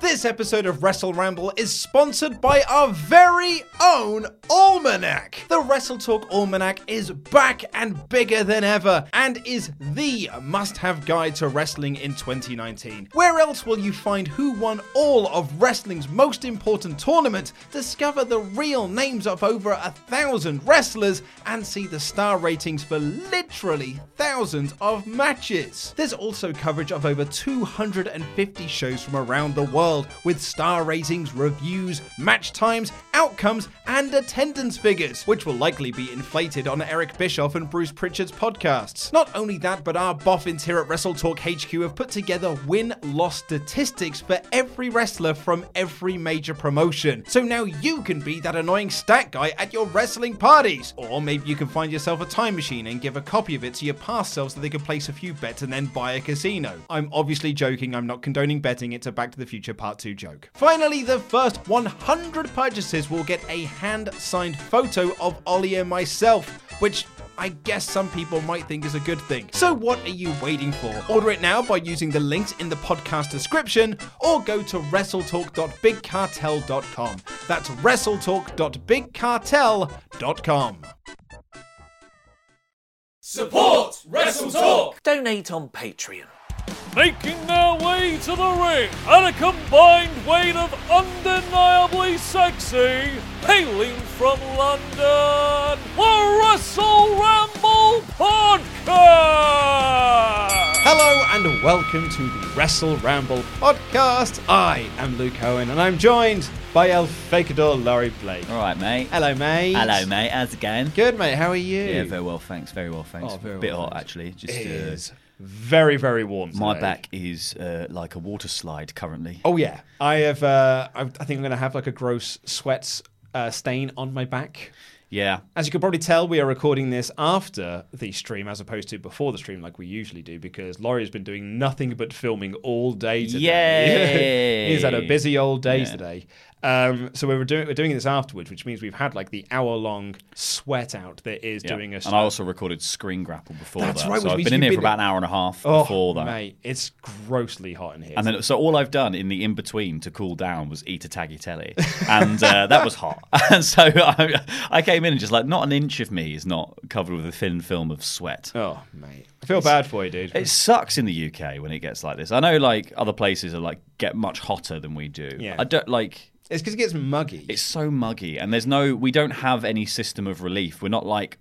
This episode of Wrestle Ramble is sponsored by our very own Almanac. The Wrestle Talk Almanac is back and bigger than ever and is the must have guide to wrestling in 2019. Where else will you find who won all of wrestling's most important tournament, discover the real names of over a thousand wrestlers, and see the star ratings for literally thousands of matches? There's also coverage of over 250 shows from around the world with star ratings, reviews, match times, outcomes, and attendance figures, which will likely be inflated on Eric Bischoff and Bruce Prichard's podcasts. Not only that, but our boffins here at Wrestle Talk HQ have put together win loss statistics for every wrestler from every major promotion. So now you can be that annoying stat guy at your wrestling parties. Or maybe you can find yourself a time machine and give a copy of it to your past self so they can place a few bets and then buy a casino. I'm obviously joking, I'm not condoning betting, it's a Back to the Future Part 2 joke. Finally, the first 100 purchases will get a hand signed photo of Ollie and myself, which I guess some people might think is a good thing. So what are you waiting for? Order it now by using the links in the podcast description or go to wrestletalk.bigcartel.com. That's wrestletalk.bigcartel.com. Support Wrestle Talk! Donate on Patreon. Making their way to the ring at a combined weight of undeniably sexy, hailing from London, the Wrestle Ramble Podcast! Hello and welcome to the Wrestle Ramble podcast. I am Luke Owen and I'm joined by El Fakador Laurie Blake. All right, mate. Hello, mate. Hello, mate. How's it going? Good, mate. How are you? Yeah, very well, thanks. Very well, thanks. Oh, very Bit well, hot, thanks. actually. Just It uh, is very, very warm. my back is uh, like a water slide currently. Oh yeah, I have. Uh, I, I think I'm going to have like a gross sweat uh, stain on my back. Yeah. As you can probably tell, we are recording this after the stream as opposed to before the stream, like we usually do, because Laurie has been doing nothing but filming all day today. Yay! He's had a busy old day Yeah. today. Um, so we're doing we're doing this afterwards, which means we've had like the hour long sweat out that is yeah. doing us. And I also recorded Screen Grapple before That's that. right, so I've been in here for about an hour and a half oh, before that. mate, it's grossly hot in here. And then, so all I've done in the in between to cool down was eat a tagliatelle, and uh, that was hot. And so I, I came in and just like not an inch of me is not covered with a thin film of sweat. oh, mate, I feel bad for you, dude. It sucks in the UK when it gets like this. I know like other places are like get much hotter than we do. Yeah. I don't like It's because it gets muggy. it's so muggy and there's no we don't have any system of relief. We're not like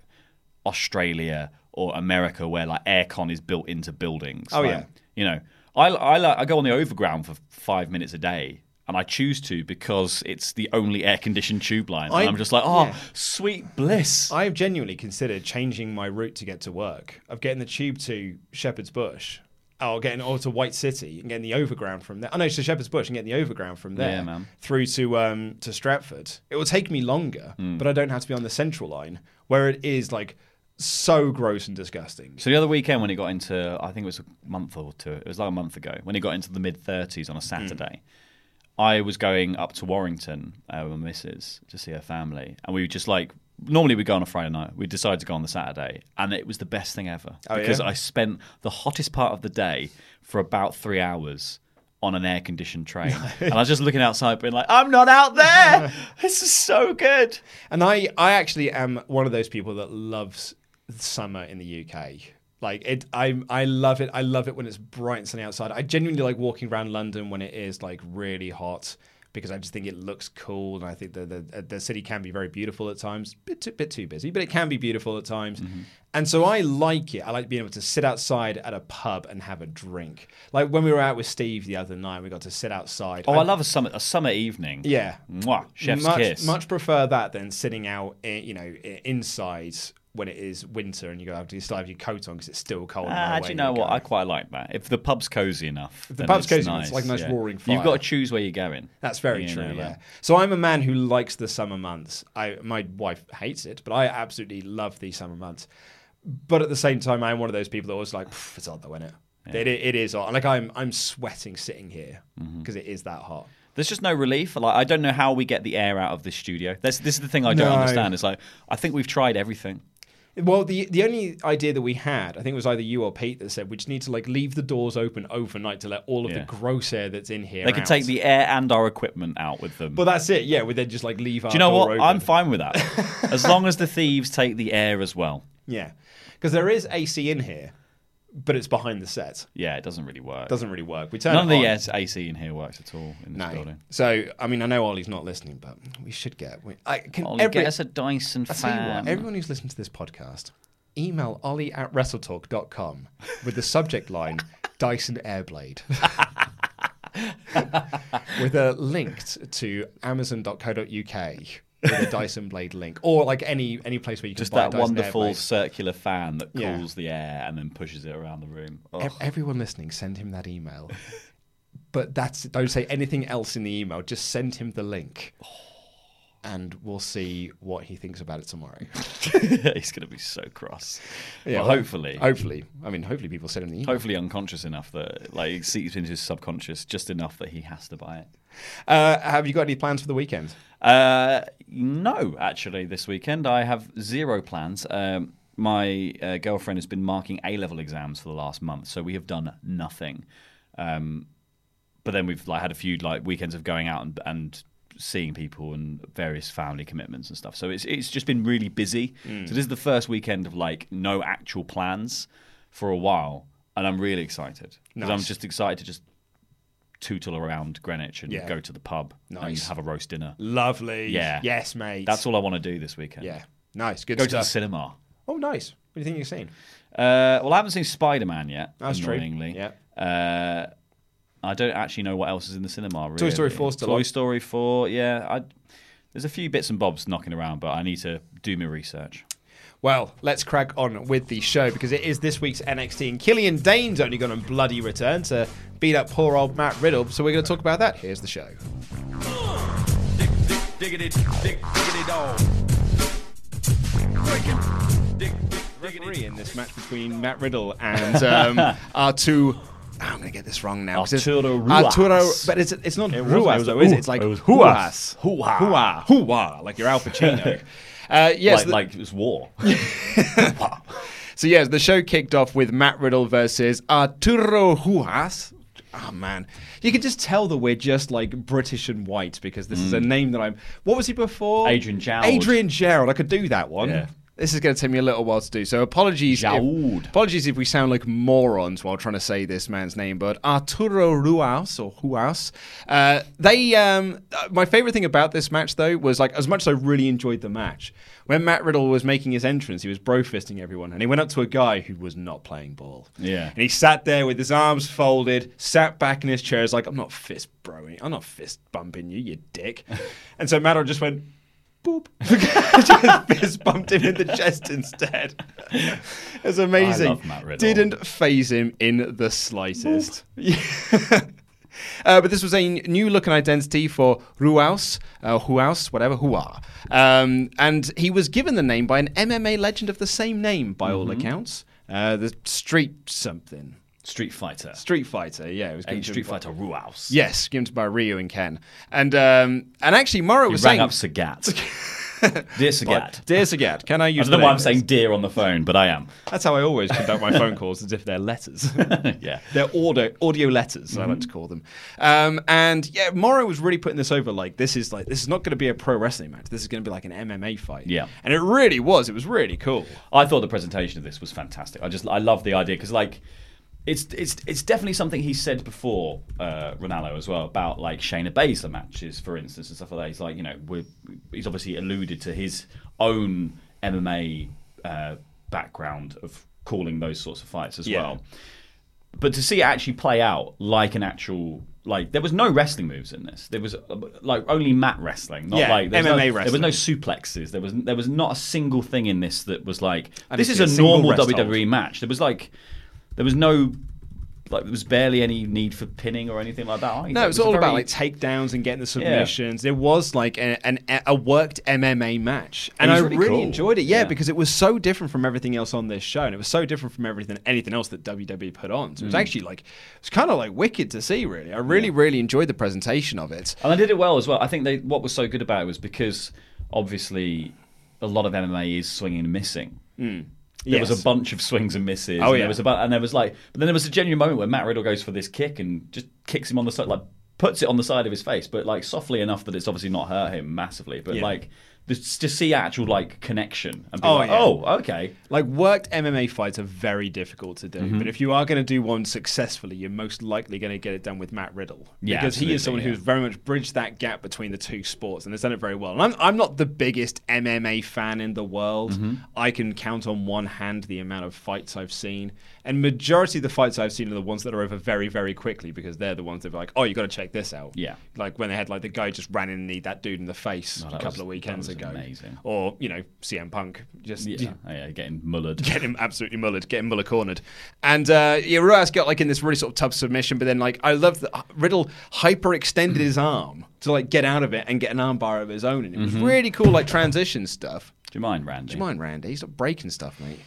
Australia or America where like aircon is built into buildings. Oh, Like, yeah. You know, I I I go on the overground for 5 minutes a day. And I choose to because it's the only air-conditioned tube line. I- and I'm just like, oh, yeah. sweet bliss. I've genuinely considered changing my route to get to work. Of getting the tube to Shepherd's Bush, or getting or to White City and getting the overground from there. I Oh no, to Shepherd's Bush and getting the overground from there Yeah, man. through to um to Stratford. It will take me longer, Hmm. but I don't have to be on the central line where it is like so gross and disgusting. So the other weekend when it got into, I think it was a month or two, it was like a month ago, when it got into the mid 30s on a Saturday, I was going up to Warrington uh, with my missus to see her family. And we were just like, normally we go on a Friday night. We decided to go on the Saturday. And it was the best thing ever. Oh, because yeah? I spent the hottest part of the day for about three hours on an air conditioned train. and I was just looking outside, being like, I'm not out there. this is so good. And I, I actually am one of those people that loves summer in the UK. Like it, I, I love it. I love it when it's bright and sunny outside. I genuinely like walking around London when it is like really hot because I just think it looks cool, and I think the the, the city can be very beautiful at times. Bit too, bit too busy, but it can be beautiful at times. Mm-hmm. And so I like it. I like being able to sit outside at a pub and have a drink. Like when we were out with Steve the other night, we got to sit outside. Oh, I, love a summer a summer evening. Yeah, Mwah, chef's much, kiss. Much prefer that than sitting out, you know, inside when it is winter and you go out you still have your coat on because it's still cold. Ah, do you know what? I quite like that. If the pub's cozy enough, the then pub's cozy nice. it's like a nice yeah. roaring You've got to choose where you're going. That's very You true. know, yeah. So I'm a man who likes the summer months. I my wife hates it, but I absolutely love the summer months. But at the same time, I'm one of those people that was like, it's hot though, isn't it? It, it is hot. Like I'm I'm sweating sitting here Mm-hmm. because is that hot. There's just no relief. Like I don't know how we get the air out of this studio. That's, this is the thing I don't No. understand. It's like I think we've tried everything. Well, the the only idea that we had, I think it was either you or Pete that said we just need to like leave the doors open overnight to let all of Yeah. the gross air that's in here. They could out. take the air and our equipment out with them. But that's it. Yeah, we then just like leave our. Do you know door what? Open. I'm fine with that. as long as the thieves take the air as well. Yeah, because there is AC in here, but it's behind the set. Yeah, it doesn't really work. Doesn't really work. We turn None of the. AC in here works at all in this No. building. So I mean, I know Ollie's not listening, but we should get. We, I can Ollie, every, get us a Dyson I fan. what, everyone who's listened to this podcast, email Ollie at WrestleTalk.com with the subject line Dyson Airblade. with a link to Amazon.co.uk with a Dyson Blade link, or like any any place where you can Just buy a that Dyson wonderful Airblade. circular fan that Yeah. cools the air and then pushes it around the room. Oh. Ev- everyone listening, send him that email. but that's don't say anything else in the email. Just send him the link, and we'll see what he thinks about it tomorrow. He's going to be so cross. Yeah, Well, well, hopefully. Hopefully, I mean, hopefully people send him the email. Hopefully unconscious enough that like it seeps into his subconscious just enough that he has to buy it. Uh, have you got any plans for the weekend? Uh, no, actually, this weekend I have zero plans. Um, my uh, girlfriend has been marking A level exams for the last month, so we have done nothing. Um, but then we've like had a few like weekends of going out and, and seeing people and various family commitments and stuff. So it's it's just been really busy. So this is the first weekend of like no actual plans for a while, and I'm really excited because I'm just excited to just tootle around Greenwich and Yeah. go to the pub and Nice. have a roast dinner. Lovely. Yeah. Yes, mate. That's all I want to do this weekend. Yeah. Nice. Good Go to the cinema. oh, nice. What do you think you've seen? Uh, well, I haven't seen Spider Man yet. That's true. Yeah. Uh, I don't actually know what else is in the cinema. Really. Toy Story 4 's still Toy. Story Four. Yeah. I, there's a few bits and bobs knocking around, but I need to do my research. Well, let's crack on with the show because it is this week's NXT, and Killian Dain's only going to bloody return to beat up poor old Matt Riddle. So we're going to talk about that. Here's the show. Diggity, diggity dog. Referee in this match between Matt Riddle and um, Artu. I'm going to get this wrong now. Arturo Ruas. Arturo, but it's, it's not wasn't, Ruas though, is it? It's like it was Ruas. Ruas. Hua. Hua. Like your Al Pacino. uh, yes, like, the- like it was war. So yes, the show kicked off with Matt Riddle versus Arturo Ruas. Oh man, you can just tell that we're just like British and white because this is a name that I'm. What was he before? Adrian Gerald. Adrian Gerald. I could do that one. Yeah. This is going to take me a little while to do. So apologies. if- apologies if we sound like morons while trying to say this man's name, but Arturo Ruas or Ruas. Uh, they. Um, uh, my favorite thing about this match though was like as much as I really enjoyed the match. When Matt Riddle was making his entrance, he was bro fisting everyone, and he went up to a guy who was not playing ball. Yeah. and he sat there with his arms folded, sat back in his chair, is like, "I'm not fist broing, I'm not fist bumping you, you dick." and so Matt Riddle just went. Boop. just fist bumped him in the chest instead. It's amazing. I love Matt Riddle. Didn't phase him in the slightest. Uh, but this was a new look and identity for Ruaus, uh, Huaus, whatever, Hua. Um, and he was given the name by an MMA legend of the same name, by all Mm-hmm. accounts. Uh, the Street something. Street Fighter. Street Fighter, yeah. It was given Street by- Fighter Ruaus. Yes, given to by Ryu and Ken. And um, and actually, Mauro was rang saying. up Sagat. Dear Sagat. Dear Sagat, can I I use don't know why I'm saying dear on the phone, but I am. That's how I always conduct my phone calls, as if they're letters. Yeah. They're audio audio letters, I like to call them. Um, and yeah, Mauro was really putting this over like this is like this is not going to be a pro wrestling match. This is going to be like an MMA fight. Yeah. and it really was. It was really cool. I thought the presentation of this was fantastic. I just I love the idea because like it's it's it's definitely something he said before uh, Ronaldo as well about like Shayna Baszler matches, for instance, and stuff like that. He's like you know we're, he's obviously alluded to his own MMA uh, background of calling those sorts of fights as Yeah. well. But to see it actually play out like an actual like there was no wrestling moves in this. There was uh, like only mat wrestling, not Yeah, like there was MMA no, There was no suplexes. There was there was not a single thing in this that was like I this is a, a normal WWE hold. match. There was like there was no like there was barely any need for pinning or anything like that. either. No, it was a all about like takedowns and getting the submissions. It was like a, an, a worked MMA match, and I really, really cool. enjoyed it. Yeah, Yeah. because it was so different from everything else on this show, and it was so different from everything anything else that WWE put on. So it was Mm. actually like it's kind of like wicked to see. Really, I really, really enjoyed the presentation of it. And I did it well as well. I think they what was so good about it was because obviously a lot of MMA is swinging and missing. There was a bunch of swings and misses. Oh, and yeah. There was about, and there was like, but then there was a genuine moment where Matt Riddle goes for this kick and just kicks him on the side, like puts it on the side of his face, but like softly enough that it's obviously not hurt him massively. But Yeah. like just to see actual like connection and be Oh, like, yeah. oh, okay, Like worked MMA fights are very difficult to do, Mm-hmm. but if you are going to do one successfully, you're most likely going to get it done with Matt Riddle Yeah, because he is someone yeah. who's very much bridged that gap between the two sports and has done it very well. And I'm I'm not the biggest MMA fan in the world. Mm-hmm. I can count on one hand the amount of fights I've seen, and majority of the fights I've seen are the ones that are over very very quickly because they're the ones that are like, oh, you got to check this out. Yeah. like when they had like the guy just ran in and kneed that dude in the face Oh, a couple was- of weekends was ago, amazing. or you know CM Punk just yeah, oh, yeah getting mullered. get him absolutely mullered, get him Muller cornered. And uh, yeah, Ruas got like in this really sort of tough submission, but then like I love that Riddle hyper extended his arm to like get out of it and get an armbar of his own. And it was really cool, like transition stuff. Do you mind, Randy? Do you mind, Randy? Stop breaking stuff, mate.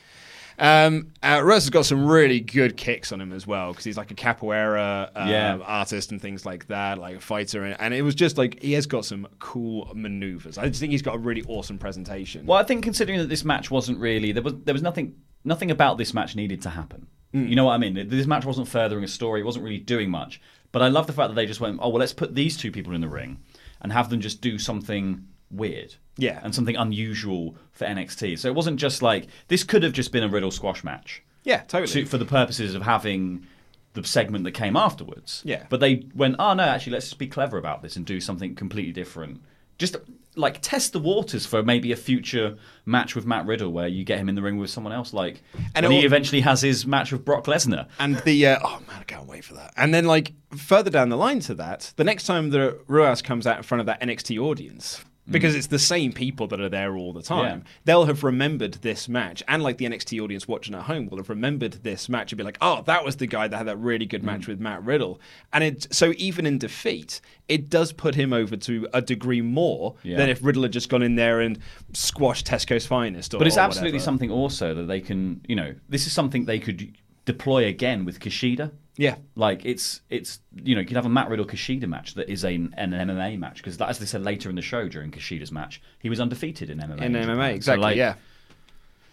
Um, uh, Russ has got some really good kicks on him as well because he's like a capoeira uh, Yeah. artist and things like that, like a fighter. And, and it was just like he has got some cool maneuvers. I just think he's got a really awesome presentation. Well, I think considering that this match wasn't really there was there was nothing nothing about this match needed to happen. You know what I mean? This match wasn't furthering a story. It wasn't really doing much. But I love the fact that they just went, oh well, let's put these two people in the ring and have them just do something weird. Yeah. and something unusual for NXT. So it wasn't just like this could have just been a Riddle squash match. Yeah, totally. to, for the purposes of having the segment that came afterwards. Yeah. But they went, oh no, actually, let's just be clever about this and do something completely different. Just like test the waters for maybe a future match with Matt Riddle where you get him in the ring with someone else, like And when it he al- eventually has his match with Brock Lesnar. And the uh, oh man, I can't wait for that. And then like further down the line to that, the next time the Ruas comes out in front of that NXT audience. Mm. Because it's the same people that are there all the time. Yeah. They'll have remembered this match, and like the NXT audience watching at home will have remembered this match and be like, "Oh, that was the guy that had that really good match mm. with Matt Riddle." And it so even in defeat, it does put him over to a degree more Yeah. than if Riddle had just gone in there and squashed Tesco's finest. Or, But it's absolutely whatever. something also that they can, you know, this is something they could deploy again with Kushida. Yeah. Like it's it's you know you could have a Matt Riddle Kushida match that is a, an MMA match because as they said later in the show during Kushida's match he was undefeated in MMA. in. MMA. So, Exactly. like, yeah.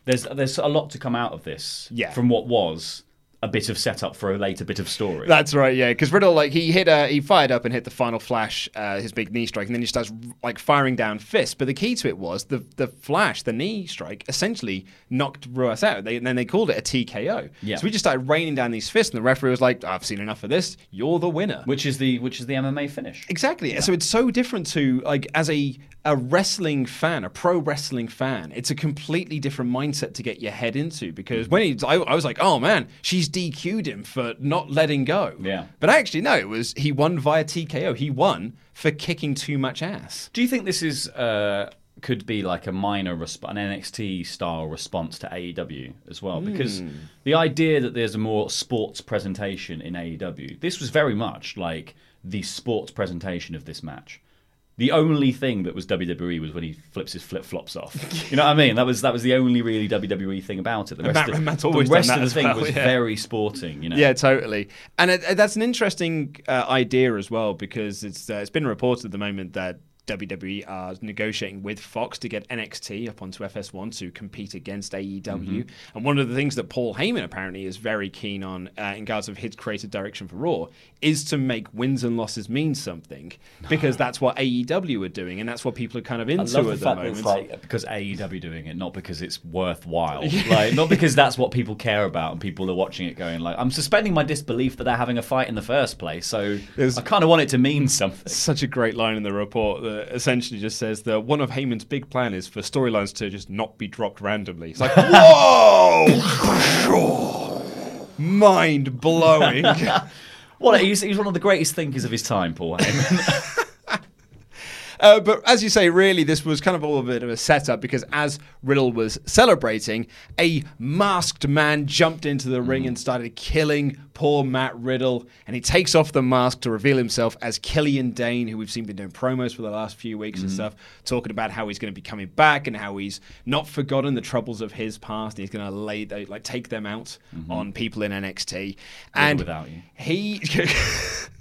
There's there's a lot to come out of this. Yeah. From what was a bit of setup for a later bit of story. That's right, yeah. Because Riddle, like, he hit, uh, he fired up and hit the final flash, uh, his big knee strike, and then he starts like firing down fists. But the key to it was the the flash, the knee strike, essentially knocked Ruas out. They, and then they called it a TKO. Yeah. So we just started raining down these fists, and the referee was like, "I've seen enough of this. You're the winner." which is the which is the MMA finish. Exactly. So it's so different to like as a a wrestling fan, a pro wrestling fan. It's a completely different mindset to get your head into because when he, I, I was like, oh man, she's DQ'd him for not letting go. Yeah. But actually, no, it was he won via TKO. He won for kicking too much ass. Do you think this is uh, could be like a minor resp- an NXT style response to AEW as well? Because the idea that there's a more sports presentation in AEW, this was very much like the sports presentation of this match. The only thing that was WWE was when he flips his flip flops off. You know what I mean? That was that was the only really WWE thing about it. The rest, of, the rest of the thing well, was yeah. very sporting. You know? Yeah, totally. And it, that's an interesting uh, idea as well because it's uh, it's been reported at the moment that WWE are negotiating with Fox to get NXT up onto FS1 to compete against AEW. Mm-hmm. And one of the things that Paul Heyman apparently is very keen on uh, in regards of his creative direction for Raw is to make wins and losses mean something because that's what AEW are doing and that's what people are kind of I into love at the fact that moment. it's like because AEW doing it, not because it's worthwhile, like not because that's what people care about and people are watching it going like, I'm suspending my disbelief that they're having a fight in the first place, so There's- I kind of want it to mean something. such a great line in the report that essentially just says that one of Heyman's big plan is for storylines to just not be dropped randomly. It's like, whoa! Mind blowing. Well, he's, he's one of the greatest thinkers of his time, Paul Heyman. Uh, but as you say, really, this was kind of all a bit of a setup because as Riddle was celebrating, a masked man jumped into the ring mm. and started killing poor Matt Riddle. And he takes off the mask to reveal himself as Killian Dain, who we've seen been doing promos for the last few weeks and mm-hmm. stuff, talking about how he's going to be coming back and how he's not forgotten the troubles of his past. And he's going to lay they, like take them out mm-hmm. on people in NXT. and without you. he.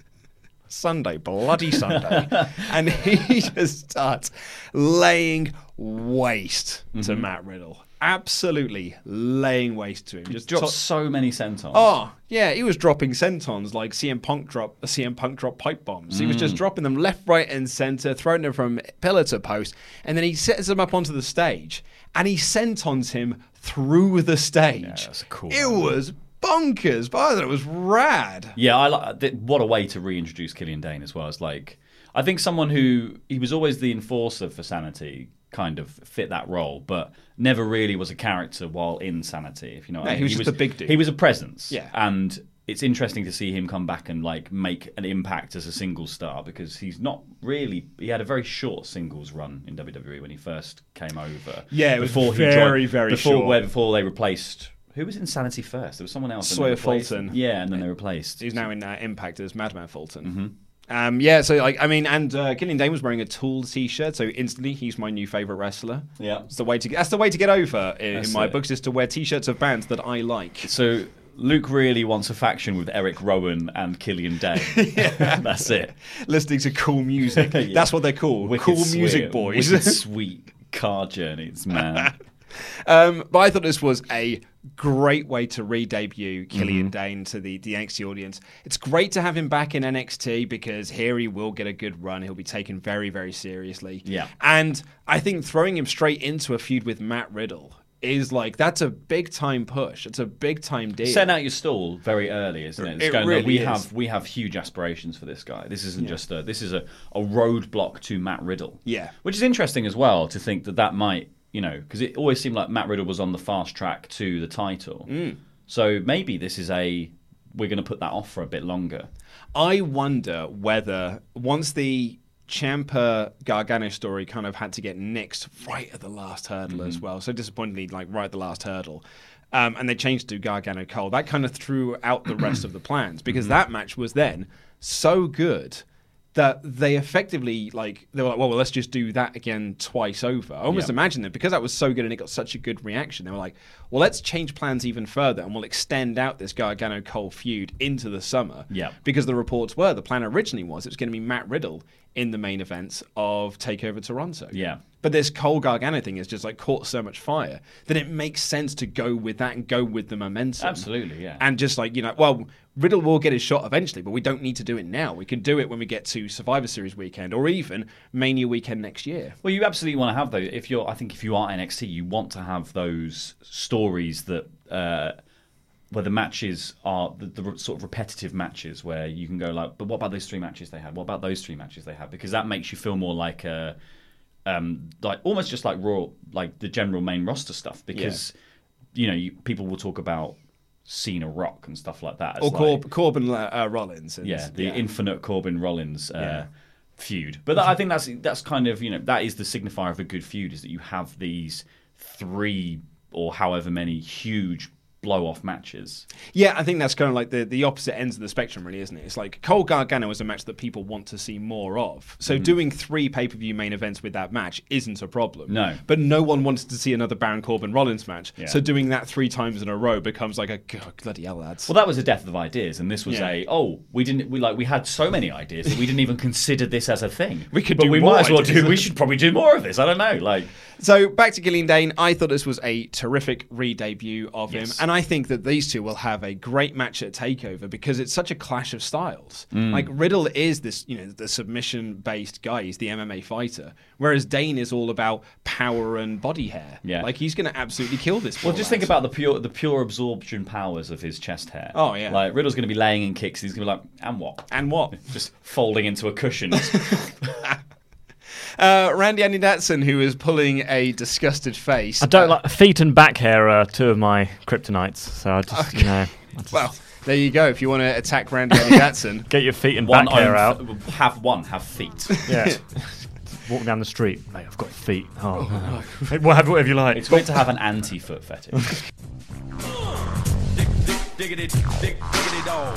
Sunday, bloody Sunday. and he just starts laying waste to mm-hmm. Matt Riddle. Absolutely laying waste to him. Just Dropped to- so many centons. Oh, yeah, he was dropping centons like CM Punk drop CM Punk drop pipe bombs. He was just mm. dropping them left, right, and center, throwing them from pillar to post, and then he sets them up onto the stage and he sentons him through the stage. that's cool. It was bonkers, but I thought it was rad. Yeah, I like what a way to reintroduce Killian Dain as well. It's like I think someone who he was always the enforcer for Sanity kind of fit that role, but never really was a character while in Sanity. If you know, what No, I mean. he was just a big dude. He was a presence. Yeah. and it's interesting to see him come back and like make an impact as a single star because he's not really. He had a very short singles run in WWE when he first came over. Yeah, it was before he very, joined, very before, short. where- before they replaced. Who was Insanity first? There was someone else. Sawyer Fulton. Yeah, and then they replaced. He's now in uh, Impact as Madman Fulton. Mm-hmm. Um, yeah, so like I mean, and uh, Killian Dain was wearing a Tool T-shirt, so instantly he's my new favorite wrestler. Yeah. it's the way to that's the way to get over in, in my it. books is to wear T-shirts of bands that I like. So Luke really wants a faction with Eric Rowan and Killian Dain. That's it. Listening to cool music, Yeah. that's what they're called. Wicked cool sweet- music boys. sweet car journeys, man. Um, but I thought this was a great way to re-debut Mm-hmm. Killian Dain to the, the NXT audience. It's great to have him back in NXT because here he will get a good run. He'll be taken very, very seriously. Yeah. And I think throwing him straight into a feud with Matt Riddle is like that's a big time push. It's a big time deal. Send out your stall very early, isn't it? It's It going, really no, we is. have we have huge aspirations for this guy. This isn't just a this is a, a roadblock to Matt Riddle. Yeah. which is interesting as well to think that that might you know because it always seemed like Matt Riddle was on the fast track to the title. Mm. So maybe this is a we're going to put that off for a bit longer. I wonder whether once the Ciampa Gargano story kind of had to get nixed right at the last hurdle Mm-hmm. as well. So disappointingly, like right at the last hurdle. Um, and they changed to Gargano Cole. That kind of threw out the rest of the plans because Mm-hmm. that match was then so good that they effectively like they were like, well, well let's just do that again twice over. I almost Yeah. imagine that because that was so good and it got such a good reaction, they were like, well, let's change plans even further and we'll extend out this Gargano Cole feud into the summer Yeah. because the reports were the plan originally was it was going to be Matt Riddle in the main events of Takeover Toronto. Yeah. But this Cole Gargano thing has just like caught so much fire that it makes sense to go with that and go with the momentum. Absolutely, yeah. And just like, you know, well, Riddle will get his shot eventually, but we don't need to do it now. We can do it when we get to Survivor Series weekend or even Mania weekend next year. Well, you absolutely want to have those. If you're, I think, if you are NXT, you want to have those stories that uh, where the matches are the, the sort of repetitive matches where you can go like, but what about those three matches they had? What about those three matches they had? Because that makes you feel more like a, um, like almost just like raw, like the general main roster stuff. Because you know, you, people will talk about Cena Rock and stuff like that. as Or like- Corbin uh, Rollins. And, yeah, the infinite Corbin Rollins uh, Yeah. feud. But that, I think that's that's kind of you know that is the signifier of a good feud is that you have these three or however many huge blow off matches. Yeah, I think that's kind of like the, the opposite ends of the spectrum, really, isn't it? It's like Cole Gargano is a match that people want to see more of. Mm-hmm. So doing three pay per view main events with that match isn't a problem. No. But no one wanted to see another Baron Corbin Rollins match. Yeah. So doing that three times in a row becomes like a God, bloody hell, lads. Well, that was a death of ideas, and this was Yeah. a oh, we didn't we like we had so many ideas that we didn't even consider this as a thing. We could but do we more might as well ideas. do. We should probably do more of this. I don't know, like. So back to Killian Dain, I thought this was a terrific re-debut of Yes. him, and I think that these two will have a great match at Takeover because it's such a clash of styles. Mm. Like Riddle is this, you know, the submission-based guy, he's the MMA fighter, whereas Dain is all about power and body hair. Yeah. like he's going to absolutely kill this. Well, just think about the pure the pure absorption powers of his chest hair. Oh, yeah. Like Riddle's going to be laying in kicks. He's going to be like, and what? and what. Just folding into a cushion. Uh, Randy Andy Datson, who is pulling a disgusted face. I don't Uh, like feet and back hair are two of my kryptonites, so I just you know just Well, there you go. If you want to attack Randy Andy Datson, get your feet and one back hair out. own, have one, have feet. Yeah. Walk down the street, mate. I've got feet. Oh, no. Hey, well, have whatever you like. It's great to have an anti-foot fetish. Dig, dig, diggity, dig, diggity dog.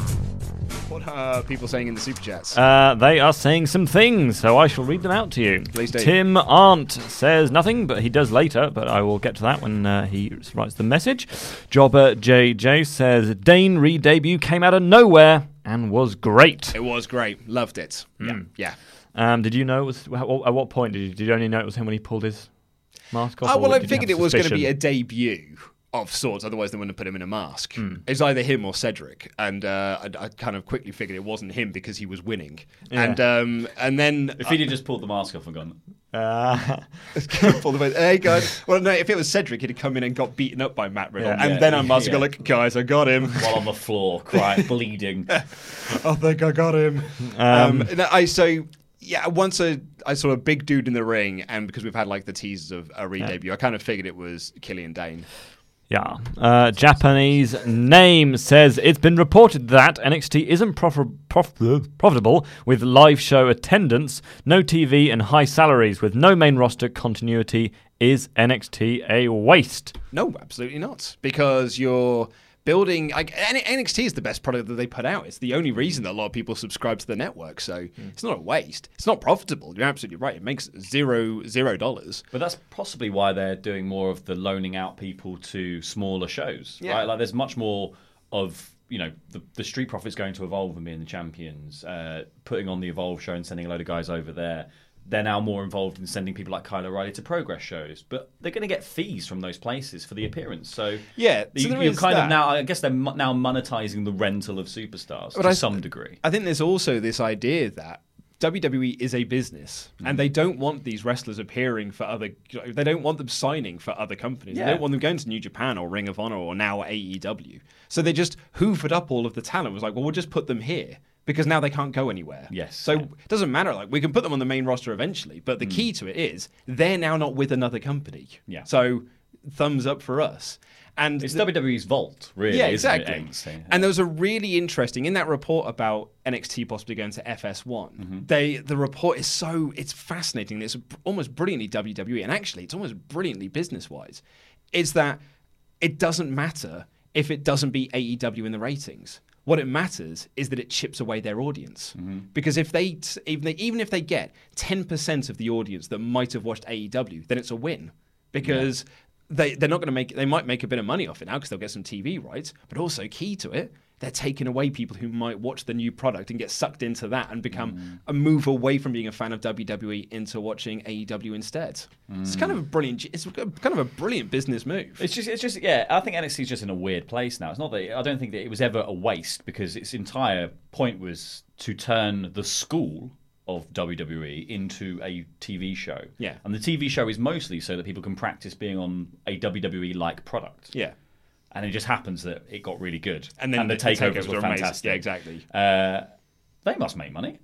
What are people saying in the super chats? Uh, they are saying some things, so I shall read them out to you. Please do. Tim Arndt says nothing, but he does later, but I will get to that when uh, he writes the message. Jobber JJ says Dain re debut came out of nowhere and was great. it was great. Loved it. Yeah. Yeah. Um, did you know it was, at what- point did you, did you only know it was him when he pulled his mask off? Oh, well, I figured it was going to be a debut of sorts. Otherwise, they wouldn't have put him in a mask. Hmm. It's either him or Cedric, and uh, I, I kind of quickly figured it wasn't him because he was winning. Yeah. And um, and then if he'd have just pulled the mask off and gone, Uh, pull the. Hey guys, well no, if it was Cedric, he'd have come in and got beaten up by Matt Riddle, Yeah. and Yeah, then I must yeah. go like, guys, I got him. while on the floor, crying, bleeding. I think I got him. Um, no, I so yeah. Once I, I saw a big dude in the ring, and because we've had like the teasers of a re-debut, I kind of figured it was Killian Dain. Yeah. Uh, Japanese name says it's been reported that NXT isn't prof- prof- profitable with live show attendance, no TV, and high salaries. With no main roster continuity, is NXT a waste? No, absolutely not. Because you're building like NXT is the best product that they put out. It's the only reason that a lot of people subscribe to the network. So it's not a waste. It's not profitable. You're absolutely right. It makes zero zero dollars. But that's possibly why they're doing more of the loaning out people to smaller shows, Yeah. right? Like there's much more of you know the, the street profits going to Evolve and being the champions, uh, putting on the Evolve show and sending a load of guys over there. They're now more involved in sending people like Kyle O'Reilly to progress shows, but they're going to get fees from those places for the appearance. So Yeah, so you, is kind that. of now. I guess they're now monetizing the rental of superstars But to I- some degree. I think there's also this idea that WWE is a business, Mm. and they don't want these wrestlers appearing for other. They don't want them signing for other companies. Yeah. They don't want them going to New Japan or Ring of Honor or now AEW. So they just hoovered up all of the talent. It was like, well, we'll just put them here because now they can't go anywhere. Yes. So it doesn't matter. Like we can put them on the main roster eventually, but the key to it is they're now not with another company. Mm. Yeah. So thumbs up for us. And It's the- WWE's vault, really. yeah, exactly. And there was a really interesting in that report about NXT possibly going to FS1. Mm-hmm. They the report is so it's fascinating. It's almost brilliantly WWE, and actually, it's almost brilliantly business wise. Is that it doesn't matter if it doesn't beat AEW in the ratings. What it matters is that it chips away their audience. Mm-hmm. Because if they even they, even if they get ten percent of the audience that might have watched AEW, then it's a win. Because they they're not going to make they might make a bit of money off it now because they'll get some TV rights, but also key to it. They're taking away people who might watch the new product and get sucked into that and become Mm. a move away from being a fan of WWE into watching AEW instead. It's kind of a brilliant. It's kind of a brilliant business move. It's just, it's just, yeah. I think NXT is just in a weird place now. It's not that I don't think that it was ever a waste because its entire point was to turn the school of WWE into a TV show. Yeah. and the TV show is mostly so that people can practice being on a WWE like product. Yeah. and it just happens that it got really good, And then the, the takeovers, takeovers were were fantastic. Yeah, exactly. Uh, they must make money.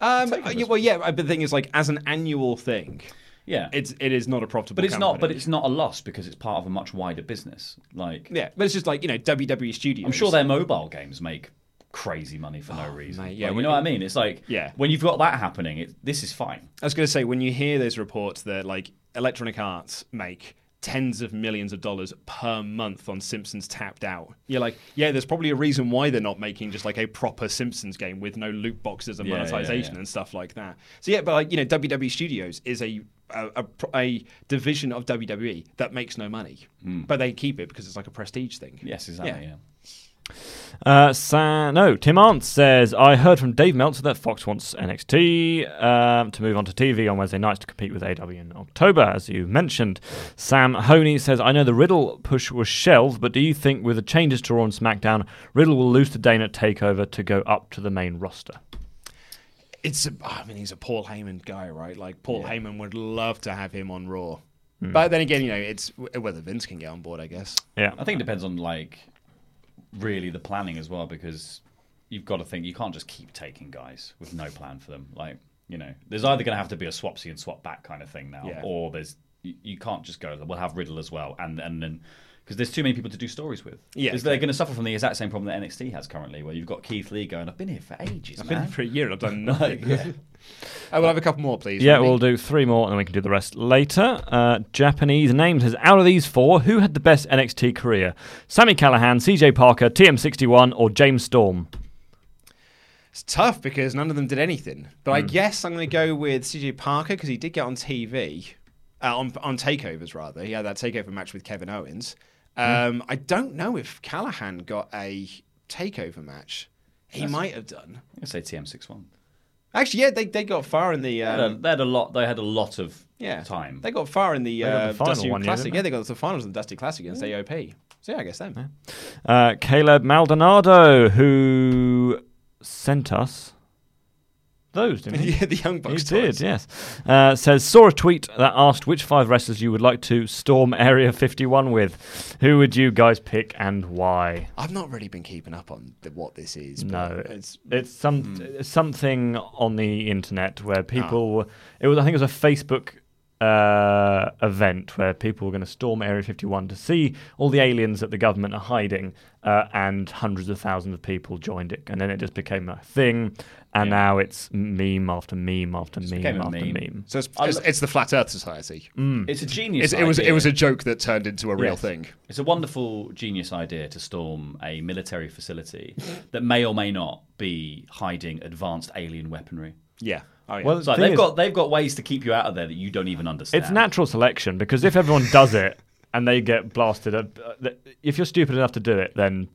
Um, well, yeah, but the thing is, like, as an annual thing, Yeah, it's it is not a profitable. but it's not. But it's not a loss because it's part of a much wider business. Like, yeah, but it's just like you know WWE Studios. I'm sure their mobile games make crazy money for no oh, reason. Oh, mate, yeah, Like, you know what I mean? It's like Yeah. when you've got that happening, it, this is fine. I was going to say when you hear those reports that like Electronic Arts make tens of millions of dollars per month on Simpsons Tapped Out, you're like, yeah, there's probably a reason why they're not making just like a proper Simpsons game with no loot boxes and Yeah, yeah, monetization yeah. and stuff like that. So yeah, but like you know, WWE Studios is a a, a, a division of WWE that makes no money, hmm. but they keep it because it's like a prestige thing. Yes, exactly. Yeah. Uh, Sa- no, Tim Arndt says, I heard from Dave Meltzer that Fox wants NXT um, to move on to TV on Wednesday nights to compete with AW in October, as you mentioned. Sam Honey says, I know the Riddle push was shelved, but do you think with the changes to Raw and SmackDown, Riddle will lose to Dana TakeOver to go up to the main roster? it's a, I mean he's a Paul Heyman guy, right? Like Paul Heyman would love to have him on Raw. But then again, you know, it's whether Vince can get on board, I guess. Yeah. I think it depends on like really the planning as well because you've got to think you can't just keep taking guys with no plan for them. Like you know, there's either going to have to be a swapsy and swap back kind of thing now, Yeah. or there's you, you can't just go. We'll have Riddle as well, and and then. Because there's too many people to do stories with. Yeah, Because they're going to suffer from the exact same problem that NXT has currently, where you've got Keith Lee going, I've been here for ages, I've man. been here for a year and I've done nothing. yeah. I will have a couple more, please. Yeah, we'll do three more and then we can do the rest later. Uh, Japanese names says out of these four, who had the best NXT career? Sami Callihan, CJ Parker, TM61, or James Storm? It's tough because none of them did anything. But I guess I'm going to go with CJ Parker because he did get on TV, uh, on on takeovers rather. He had that takeover match with Kevin Owens. Um, I don't know if Callihan got a takeover match. He might have done. I'm going to say TM61. Actually, yeah, they, they got far in the They had, a, um, they had a lot. They had a lot of yeah time. They got far in the, got uh, the final Dusty one, yeah, Classic. didn't yeah, they? they got to the finals of the Dusty Classic against AOP. So yeah, I guess them. Uh, Caleb Maldonado, who sent us those, didn't he? yeah, the Young He Bucks. did, yes. Uh, says saw a tweet that asked which five wrestlers you would like to storm Area 51 with. Who would you guys pick and why? I've not really been keeping up on the, what this is. but No, it's it's some something on the internet where people. It was I think it was a Facebook uh, event where people were going to storm Area 51 to see all the aliens that the government are hiding, uh, and hundreds of thousands of people joined it, and then it just became a thing, and now it's meme after meme after meme became a after meme. meme. So it's, it's, it's the Flat Earth Society. It's a genius. It's, it was it was a joke that turned into a real Yes. thing. It's a wonderful, genius idea to storm a military facility that may or may not be hiding advanced alien weaponry. Yeah. Oh, yeah. Well, So the they've is- got they've got ways to keep you out of there that you don't even understand. It's natural selection because if everyone does it and they get blasted, uh, uh, if you're stupid enough to do it, then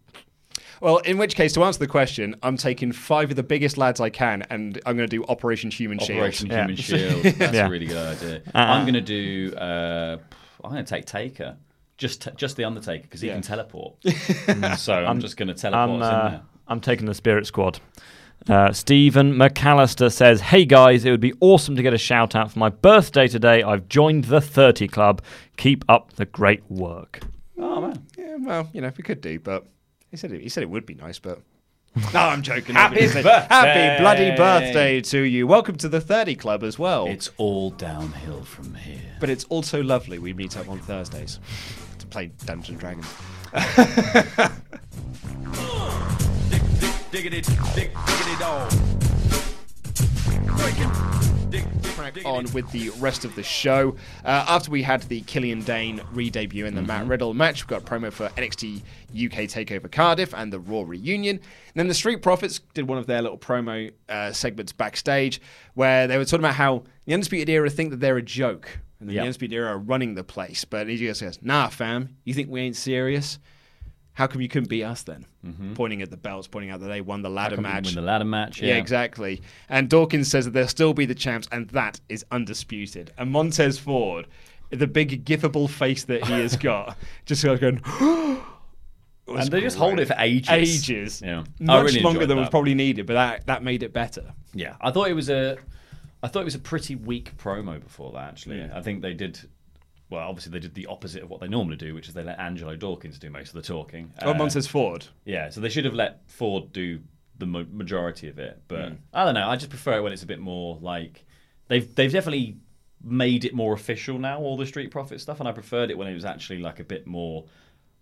Well, in which case, to answer the question, I'm taking five of the biggest lads I can, and I'm going to do Operation Human Shield. Operation Shield. Human Shield. That's Yeah. a really good idea. Uh-uh. I'm going to do. Uh, I'm going to take Taker. Just, t- just the Undertaker because he Yeah. can teleport. so I'm, just going to teleport I'm, us in uh, there. I'm taking the Spirit Squad. Uh, Stephen McAllister says, Hey guys, it would be awesome to get a shout out for my birthday today. I've joined the 30 Club. Keep up the great work. Oh man, Yeah, well, you know, we could do, but he said it, he said it would be nice, but. No, I'm joking. Happy birthday. Happy bloody birthday to you. Welcome to the 30 Club as well. it's all downhill from here. but it's also lovely. We meet up on Thursdays to play Dungeons and Dragons. Diggity, dig, diggity dog. Crack on with the rest of the show. Uh, after we had the Killian Dain re-debut in the Matt Riddle match, we've got a promo for NXT UK Takeover Cardiff and the Raw reunion. And then the Street Profits did one of their little promo uh, segments backstage where they were talking about how the Undisputed Era think that they're a joke. And the Yeah. Undisputed Era are running the place. But just says, nah, fam, you think we ain't serious? How come you couldn't beat us then? Mm-hmm. Pointing at the belts, pointing out that they won the ladder match. Win the ladder match. Yeah. exactly. And Dawkins says that they'll still be the champs, and that is undisputed. And Montez Ford, the big gifable face that he has got, just goes going. And they just hold it for ages. Ages. Yeah. I Much really longer than was probably needed, but that, that made it better. Yeah, I thought it was a, I thought it was a pretty weak promo before that. Actually, mm. I think they did. Well, obviously they did the opposite of what they normally do, which is they let Angelo Dawkins do most of the talking. Oh, Uh, Montez Ford. Yeah, so they should have let Ford do the ma- majority of it. But Hmm. I don't know. I just prefer it when it's a bit more like they've they've definitely made it more official now. All the Street Profit stuff, and I preferred it when it was actually like a bit more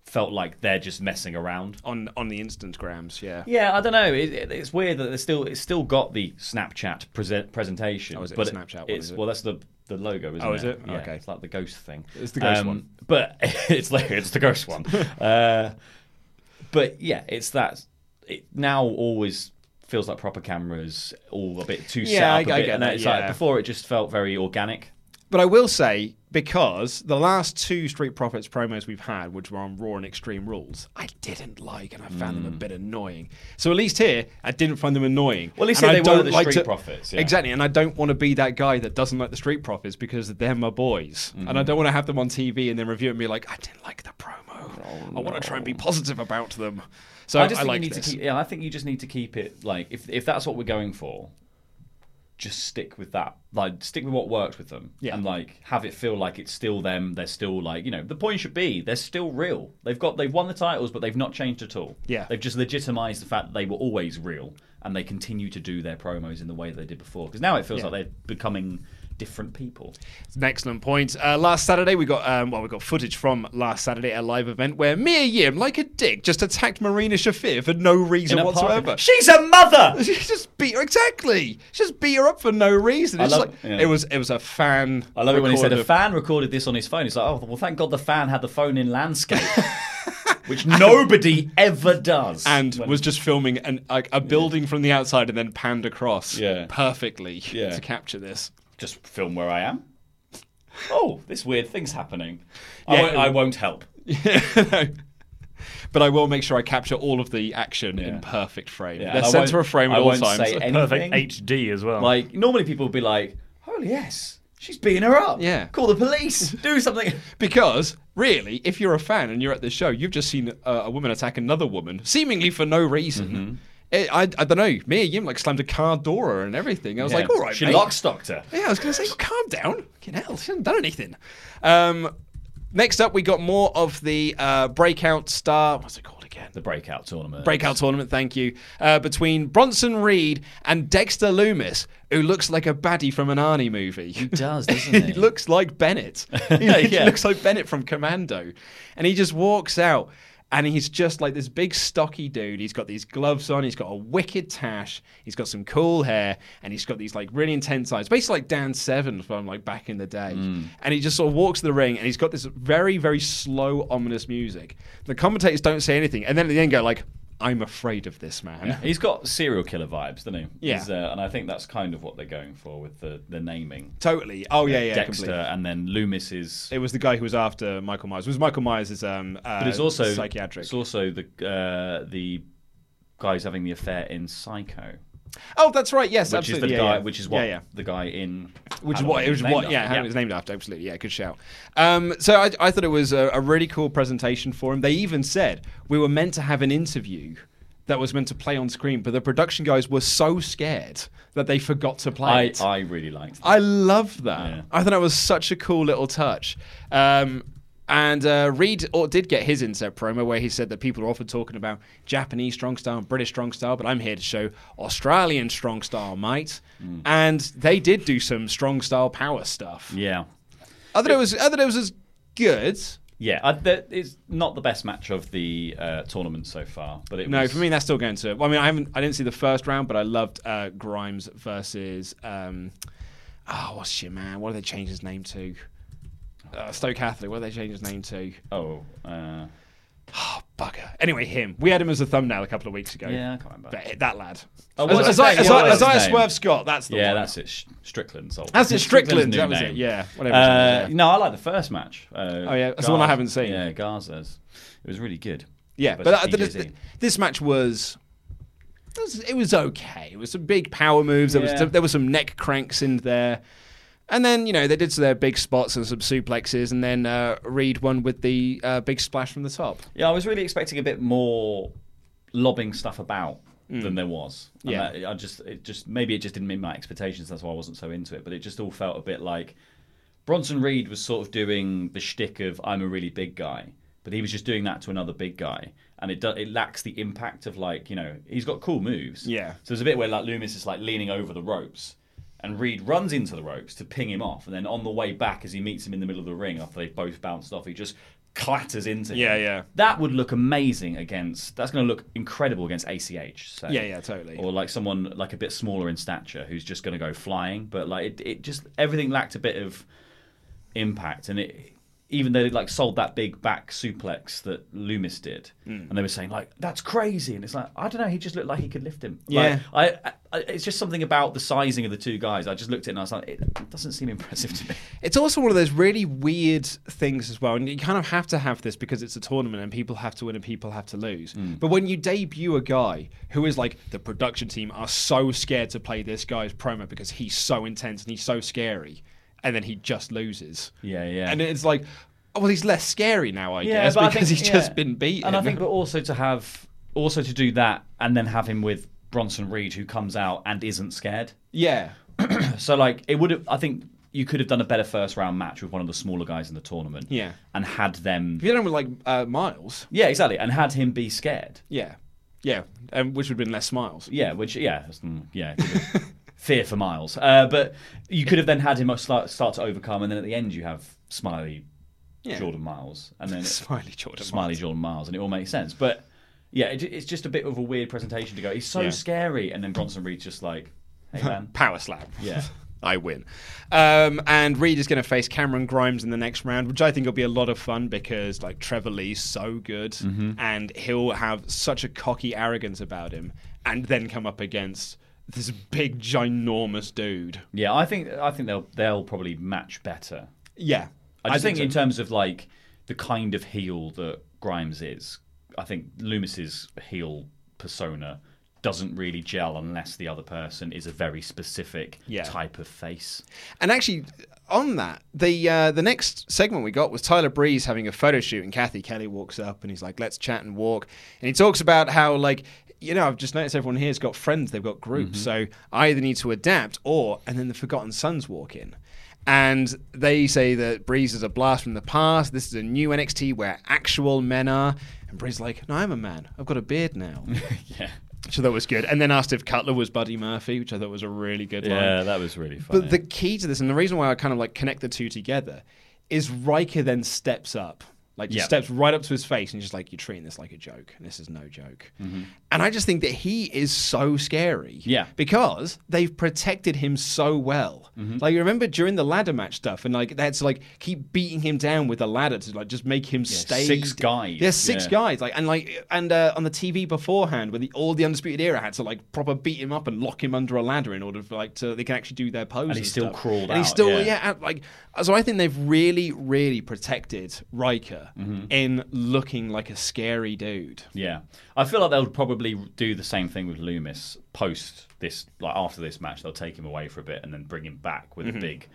felt like they're just messing around. On on the Instagrams, yeah. Yeah, I don't know. It, it- it's weird that it's still it's still got the Snapchat present, presentation. Oh, is it but Snapchat? What It's is it? well, that's the the logo, isn't Oh, it? is it? Yeah, Okay. It's like the ghost thing. It's the ghost Um, one. But it's like it's the ghost one. uh, but yeah, it's that. It now always feels like proper cameras, all a bit too set Yeah, up. I- bit, get and that, It's yeah. like before it just felt very organic. But I will say, because the last two Street Profits promos we've had, which were on Raw and Extreme Rules, I didn't like and I found them a bit annoying. So at least here, I didn't find them annoying. Mm. Well, at least And I they were don't the Street Profits, yeah. Exactly, and I don't want to be that guy that doesn't like the Street Profits because they're my boys. And Mm-hmm. I don't want to have them on TV and then review and be like, I didn't like the promo. I want to try and be positive about them. So I, I just think like you need this. to keep. Yeah, I think you just need to keep it like if if that's what we're going for, just stick with that. Like stick with what works with them. Yeah. And like have it feel like it's still them. They're still like you know the point should be they're still real. They've got they've won the titles, but they've not changed at all. Yeah. They've just legitimized the fact that they were always real, and they continue to do their promos in the way that they did before. Because now it feels Yeah. like they're becoming different people. It's an excellent point. Uh, last Saturday, we got um, well, we got footage from last Saturday at a live event where Mia Yim, like a dick, just attacked Marina Shafir for no reason In park- whatsoever. She's a mother. She just beat her exactly. She just beat her up for no reason. I It's love- like yeah. it was it was a fan. I love it when he said a fan recorded this on his phone. He's like, oh, well, thank God the fan had the phone in landscape, which nobody ever does. and When- was just filming an, like a building from the outside and then panned across Yeah. perfectly Yeah. to capture this. Just film where I am. Oh, this weird thing's happening. I, won't, I won't help. but I will make sure I capture all of the action Yeah. in perfect frame. Yeah, They're and I center won't- of frame at I all won't times. say anything. Perfect HD as well. Like normally people would be like, "Holy yes, she's beating her up. Yeah. call the police, do something." Because really, if you're a fan and you're at this show, you've just seen a, a woman attack another woman, seemingly for no reason. Mm-hmm. It, I, I don't know. Mia Yim like slammed a car door and everything. I was Yeah. like, all right, she mate. lock stocked her. Yeah, I was going to say, calm down. Fucking hell, she hasn't done anything. Um, next up, we got more of the uh, breakout star. What's it called again? again? The breakout tournament. Breakout tournament, thank you. Uh, between Bronson Reed and Dexter Lumis, who looks like a baddie from an Arnie movie. He does, doesn't he? he looks like Bennett. Yeah, he Yeah. looks like Bennett from Commando. And he just walks out and he's just like this big stocky dude. He's got these gloves on, he's got a wicked tash, he's got some cool hair, and he's got these like really intense eyes. Basically like Dan Severn from like back in the day. Mm. And he just sort of walks to the ring and he's got this very, very slow, ominous music. The commentators don't say anything, and then at the end go like, I'm afraid of this man. He's got serial killer vibes, doesn't he? Yeah. He's, uh, and I think that's kind of what they're going for with the, the naming. Totally. Oh yeah, yeah. Dexter, completely. and then Loomis is. It was the guy who was after Michael Myers. It was Michael Myers' um, uh, But it's also psychiatric. It's also the uh, the guy who's having the affair in Psycho. Oh, that's right. Yes, which absolutely. is the yeah, guy, yeah. which is what yeah, yeah. the guy in Which is what it was. What? Yeah, how it was named after. Absolutely. Yeah, good shout. Um, so I, I thought it was a, a really cool presentation for him. They even said we were meant to have an interview that was meant to play on screen, but the production guys were so scared that they forgot to play I, it. I really liked. That. I love that. Yeah. I thought that was such a cool little touch. Um, and uh, Reed did get his insert promo where he said that people are often talking about Japanese strong style and British strong style, but I'm here to show Australian strong style, mate. Mm. And they did do some strong style power stuff. Yeah, I thought it was. I thought it was as good. yeah. I, that not the best match of the uh, tournament so far, but it No, was, for me that's still going to. I mean, I haven't. I didn't see the first round, but I loved uh, Grimes versus. Um, oh, what's your man? What did they change his name to? Uh, Stoke Catholic. What did they change his name to? Oh, uh, Oh, bugger. Anyway, him. We had him as a thumbnail a couple of weeks ago. yeah. I can't remember. But that lad. Oh, As- Isaiah, What was his Isaiah name? Swerve Scott. That's the yeah, one. that's it. Sh- Strickland's old. That's it. Strickland's Strickland. That new was name. it. Yeah. Whatever. his name Uh, is, yeah. no, I like the first match. Uh, Oh, yeah, that's the one I haven't seen. Yeah, Garza's. It was really good. Yeah, but uh, this, this match was. It was, it was okay. It was some big power moves. There Yeah. was there were some neck cranks in there, and then you know they did their big spots and some suplexes, and then uh, Reed won with the uh, big splash from the top. Yeah, I was really expecting a bit more lobbing stuff about than there was. And Mm. Yeah. that- I just, it just maybe it just didn't meet my expectations. That's why I wasn't so into it. But it just all felt a bit like Bronson Reed was sort of doing the shtick of I'm a really big guy, but he was just doing that to another big guy, and it do, it lacks the impact of like you know he's got cool moves. Yeah. So there's a bit where like Lumis is like leaning over the ropes. And Reed runs into the ropes to ping him off, and then on the way back, as he meets him in the middle of the ring after they've both bounced off, he just clatters into him. Yeah, yeah. That would look amazing against. That's going to look incredible against ACH. So. Yeah, yeah, totally. Or like someone like a bit smaller in stature who's just going to go flying. But like it, it just everything lacked a bit of impact, and it even though they like sold that big back suplex that Lumis did, Hmm. and they were saying like that's crazy, and it's like I don't know, he just looked like he could lift him. Yeah. Like, I, I, it's just something about the sizing of the two guys. I just looked at it and I was like, it doesn't seem impressive to me. It's also one of those really weird things as well, and you kind of have to have this because it's a tournament and people have to win and people have to lose. But when you debut a guy who is like the production team are so scared to play this guy's promo because he's so intense and he's so scary, and then he just loses. Yeah, yeah. And it's like, oh, well, he's less scary now, I Yeah, guess, but I because think- he's yeah. just been beaten. And I think, but also to have, also to do that, and then have him with Bronson Reed, who comes out and isn't scared. yeah, So like, it would have. I think you could have done a better first round match with one of the smaller guys in the tournament. Yeah. and had them. if you don't with like uh, Myles, Yeah, exactly, and had him be scared. yeah, yeah, um, which would have been less Miles. Yeah, which yeah, mm, yeah. it could have- Fear for Miles, uh, but you could have then had him start, start to overcome, and then at the end you have Smiley, Yeah. Jordan Myles, and then Smiley Jordan. Smiley Miles. Jordan Myles, and it all makes sense. But yeah, it, it's just a bit of a weird presentation to go. He's so Yeah. scary, and then Bronson Reed's just like, "Hey man, Power slam. Yeah. I win. Um, and Reed is going to face Cameron Grimes in the next round, which I think will be a lot of fun because like Trevor Lee's so good, Mm-hmm. and he'll have such a cocky arrogance about him, and then come up against this big ginormous dude. yeah." I think I think they'll they'll probably match better. Yeah, I just think, so. in terms of like the kind of heel that Grimes is, I think Lumis's heel persona doesn't really gel unless the other person is a very specific Yeah. type of face. And actually, on that, the uh, the next segment we got was Tyler Breeze having a photo shoot, and Cathy Kelly walks up and he's like, "Let's chat and walk," and he talks about how like. You know, I've just noticed everyone here's got friends, they've got groups. Mm-hmm. So I either need to adapt or, and then the Forgotten Sons walk in. And they say that Breeze is a blast from the past. This is a new NXT where actual men are. And Bree's like, no, I'm a man. I've got a beard now. yeah. So that was good. And then asked if Cutler was Buddy Murphy, which I thought was a really good line. Yeah, that was really funny. But the key to this, and the reason why I kind of like connect the two together, is Ryker then steps up. Like just Yeah. steps right up to his face and just like you're treating this like a joke, and this is no joke. And I just think that he is so scary. Mm-hmm. Yeah. because they've protected him so well. Mm-hmm. Like you remember during the ladder match stuff, and like they had to like keep beating him down with the ladder to like just make him stay. six guys, Yeah, six yeah. guys. Like and like and uh, on the TV beforehand, where the all the undisputed era had to like proper beat him up and lock him under a ladder in order for like to they can actually do their poses. And he still stuff. crawled And he out, still yeah. yeah. like so. I think they've really, really protected Ryker Mm-hmm. in looking like a scary dude. Yeah, I feel like they'll probably do the same thing with Lumis post this, like after this match. They'll take him away for a bit and then bring him back with a big,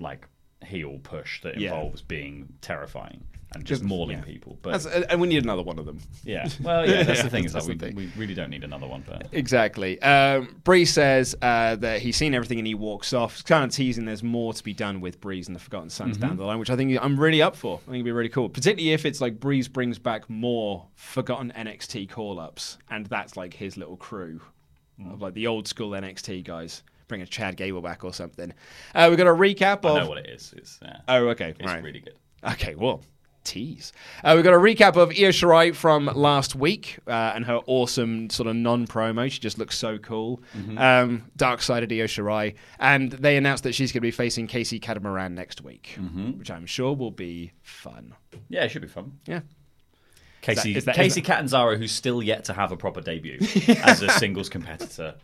like heel push that Mm-hmm. Yeah. involves being terrifying and just mauling yeah. people. But That's, and we need another one of them. yeah, well, yeah, that's the thing is that we, we really don't need another one. But Exactly. Um, Bree says uh, that he's seen everything and he walks off. It's kind of teasing there's more to be done with Breeze and the Forgotten Sons Mm-hmm. down the line, which I think I'm really up for. I think it'd be really cool, particularly if it's like Breeze brings back more Forgotten NXT call ups, and that's like his little crew of like the old school NXT guys. Bring a Chad Gable back or something. Uh, we've got a recap of. I know what it is. It's, yeah, Oh, okay. it's right. really good. Okay, well, tease. Uh, we've got a recap of Io Shirai from last week uh, and her awesome sort of non-promo. She just looks so cool. Um, dark side of Io Shirai, and they announced that she's going to be facing Casey Catamaran next week, which I'm sure will be fun. Yeah, it should be fun. Yeah. Casey, is that- is Casey that- Catanzaro, who's still yet to have a proper debut as a singles competitor.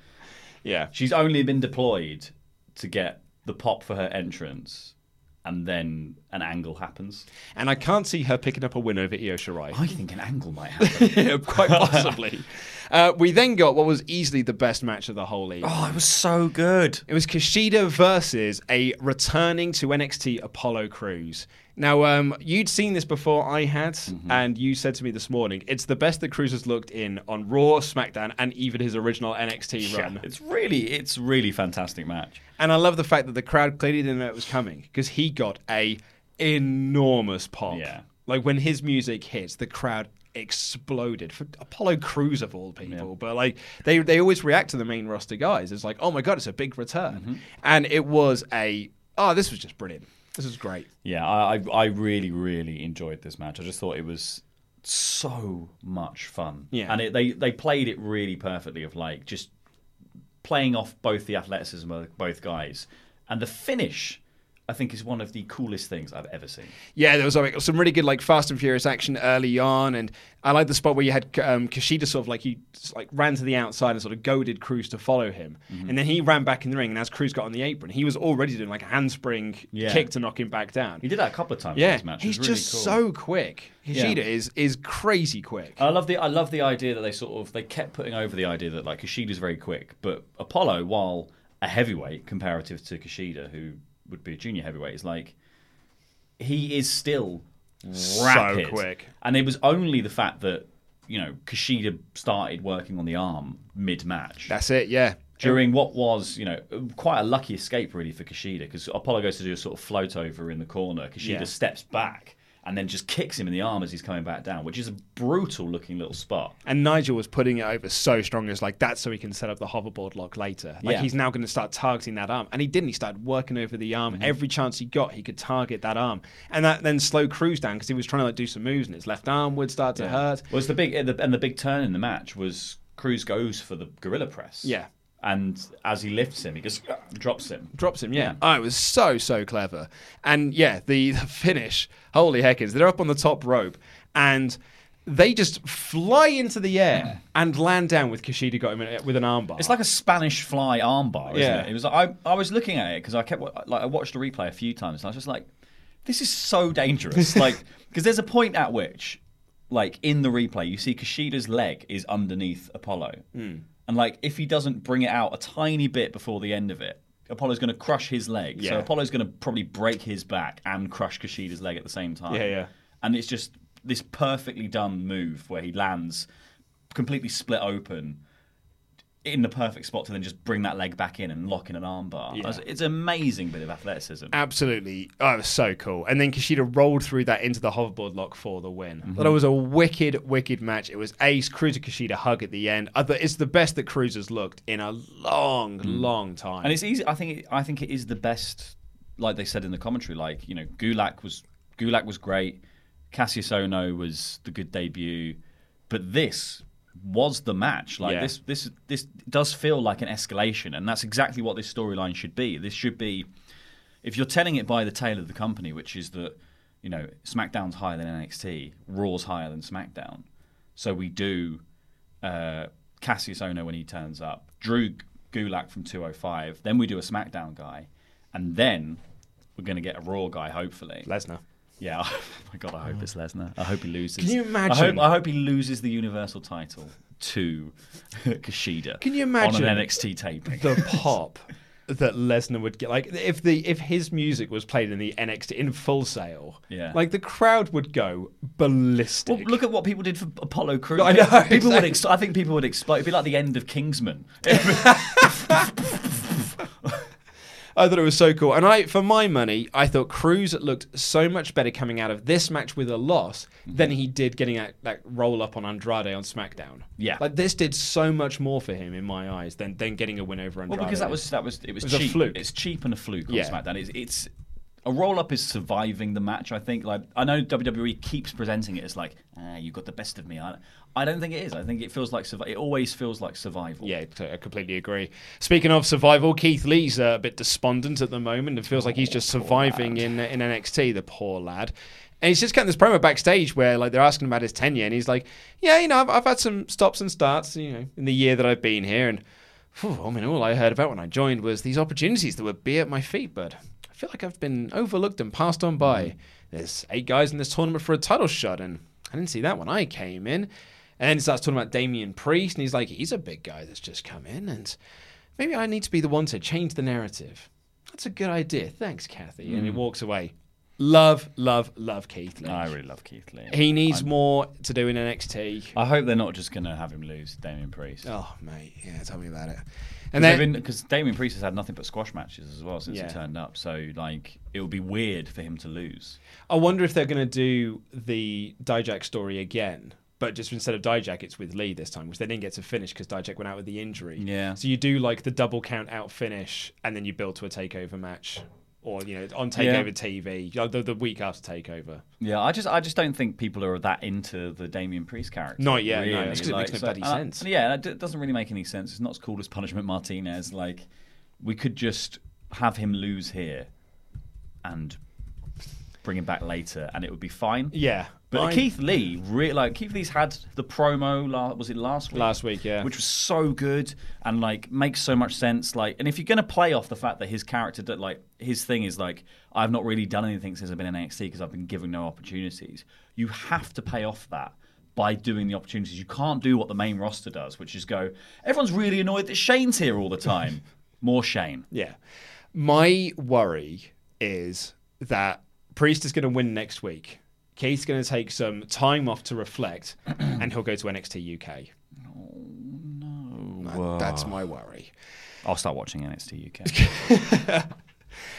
Yeah. She's only been deployed to get the pop for her entrance, and then an angle happens. And I can't see her picking up a win over Io Shirai. I think an angle might happen. Yeah, Quite possibly. uh, we then got what was easily the best match of the whole league. oh, it was so good. It was Kushida versus a returning to NXT Apollo Crews. Now, um, you'd seen this before I had, Mm-hmm. and you said to me this morning, it's the best that Crews has looked in on Raw, SmackDown, and even his original NXT run. It's really, it's really fantastic match. And I love the fact that the crowd clearly didn't know it was coming because he got a enormous pop. Yeah. Like when his music hits, the crowd exploded for Apollo Crews of all people. But like they they always react to the main roster guys. It's like, oh my god, it's a big return. Mm-hmm. And it was a oh, this was just brilliant. This was great. Yeah, I, I, I really, really enjoyed this match. I just thought it was so much fun. Yeah. and it, they they played it really perfectly. Of like just playing off both the athleticism of both guys, and the finish. I think is one of the coolest things I've ever seen. Yeah, there was like, some really good like Fast and Furious action early on, and I like the spot where you had um, Kushida sort of like he just, like ran to the outside and sort of goaded Crews to follow him, Mm-hmm. and then he ran back in the ring, and as Crews got on the apron, he was already doing like a handspring Yeah. kick to knock him back down. He did that a couple of times in Yeah, this match. He's really just cool. so quick. Kushida Yeah. is is crazy quick. I love the I love the idea that they sort of they kept putting over the idea that like Kushida's very quick, but Apollo, while a heavyweight comparative to Kushida, who would be a junior heavyweight, is like he is still rapid. quick. And it was only the fact that you know Kushida started working on the arm mid match. That's it. Yeah. During what was, you know, quite a lucky escape really for Kushida because Apollo goes to do a sort of float over in the corner. Kushida Yeah. steps back and then just kicks him in the arm as he's coming back down, which is a brutal looking little spot. And Nigel was putting it over so strong as like that so he can set up the hoverboard lock later. Like Yeah. he's now going to start targeting that arm. And he didn't. He started working over the arm. Mm-hmm. Every chance he got, he could target that arm. And that then slowed Crews down because he was trying to like do some moves and his left arm would start to hurt. Was the big and the big turn in the match was Crews goes for the gorilla press. Yeah. And as he lifts him, he just uh, drops him. Drops him, yeah. Oh, it was so, so clever. And yeah, the, the finish, holy heckers, they're up on the top rope and they just fly into the air and land down with Kushida got him in- with an armbar. It's like a Spanish fly armbar, isn't Yeah. it? It was like I, I was looking at it because I kept like I watched the replay a few times and I was just like, this is so dangerous. like because there's a point at which, like in the replay, you see Kushida's leg is underneath Apollo, Hmm. And like if he doesn't bring it out a tiny bit before the end of it. Apollo's going to crush his leg, so Apollo's going to probably break his back and crush Kushida's leg at the same time. Yeah, yeah. And it's just this perfectly done move where he lands completely split open, in the perfect spot to then just bring that leg back in and lock in an armbar. Yeah. It's an amazing bit of athleticism. Absolutely. Oh, it was so cool. And then Kushida rolled through that into the hoverboard lock for the win. Mm-hmm. That was a wicked, wicked match. It was ace, Cruiser Kushida hug at the end. I thought It's the best that Cruiser's looked in a long, long time. Mm. And it's easy. I think. It, I think it is the best. Like they said in the commentary, like you know, Gulak was Gulak was great. Kassius Ohno was the good debut, but this was the match. Like Yeah. this, this, this does feel like an escalation, and that's exactly what this storyline should be. This should be, if you're telling it by the tail of the company, which is that you know SmackDown's higher than NXT, Raw's higher than SmackDown, so we do uh, Kassius Ohno when he turns up, Drew Gulak from 205. Then we do a SmackDown guy, and then we're going to get a Raw guy, hopefully. Lesnar. Yeah, oh my god, I hope it's Lesnar. I hope he loses. Can you imagine? I hope, I hope he loses the Universal title to Kushida. Can you imagine on an NXT taping? the pop that Lesnar would get? Like if the if his music was played in the NXT in Full Sail, Yeah. like the crowd would go ballistic. Well, look at what people did for Apollo Crews. I know, People would. Ex- I think people would explode. It'd be like the end of Kingsman. I thought it was so cool. And I, for my money, I thought Crews looked so much better coming out of this match with a loss mm-hmm. than he did getting that, that roll up on Andrade on SmackDown. Yeah. Like this did so much more for him in my eyes than, than getting a win over Andrade. Well, because that was that was it was, It was a cheap. fluke. It's cheap and a fluke on Yeah. SmackDown. It's, it's a roll up is surviving the match. I think. Like I know WWE keeps presenting it as like ah, you got the best of me. I, I don't think it is. I think it feels like survi- it always feels like survival. Yeah, I completely agree. Speaking of survival, Keith Lee's uh, a bit despondent at the moment. It feels like he's just surviving in in NXT. The poor lad. And he's just getting this promo backstage where like they're asking about his tenure, and he's like, "Yeah, you know, I've, I've had some stops and starts, you know, in the year that I've been here, and phew, I mean, all I heard about when I joined was these opportunities that would be at my feet, but I feel like I've been overlooked and passed on by. There's eight guys in this tournament for a title shot, and I didn't see that when I came in." And then he starts talking about Damian Priest, and he's like, he's a big guy that's just come in, and maybe I need to be the one to change the narrative. That's a good idea. Thanks, Cathy. And he mm. walks away. Love, love, love Keith Lee. I really love Keith Lee. he needs I'm- more to do in NXT. I hope they're not just going to have him lose Damian Priest. Oh, mate. Yeah, tell me about it. And then, because Damian Priest has had nothing but squash matches as well since Yeah. he turned up, so like it would be weird for him to lose. I wonder if they're going to do the Dijak story again, but just instead of Dijak, it's with Lee this time, which they didn't get to finish because Dijak went out with the injury. Yeah. So you do like the double count out finish, and then you build to a takeover match, or you know on Yeah. Takeover TV, you know, the, the week after Takeover. Yeah, I just I just don't think people are that into the Damian Priest character. Not yet, no. really. That's 'cause it makes no bloody sense. Uh, yeah, it doesn't really make any sense. It's not as cool as Punishment Martinez. Like we could just have him lose here and bring him back later, and it would be fine. Yeah, But I- Keith Lee, really, like Keith Lee's had the promo. La- was it last week? Last week, yeah. which was so good and like makes so much sense. Like, and if you're gonna play off the fact that his character, that like his thing is like, I've not really done anything since I've been in NXT because I've been given no opportunities. You have to pay off that by doing the opportunities. You can't do what the main roster does, which is go. Everyone's really annoyed that Shane's here all the time. More Shane. Yeah. My worry is that Priest is going to win next week. Keith's going to take some time off to reflect, and he'll go to NXT UK. Oh, no. That's my worry. I'll start watching NXT UK.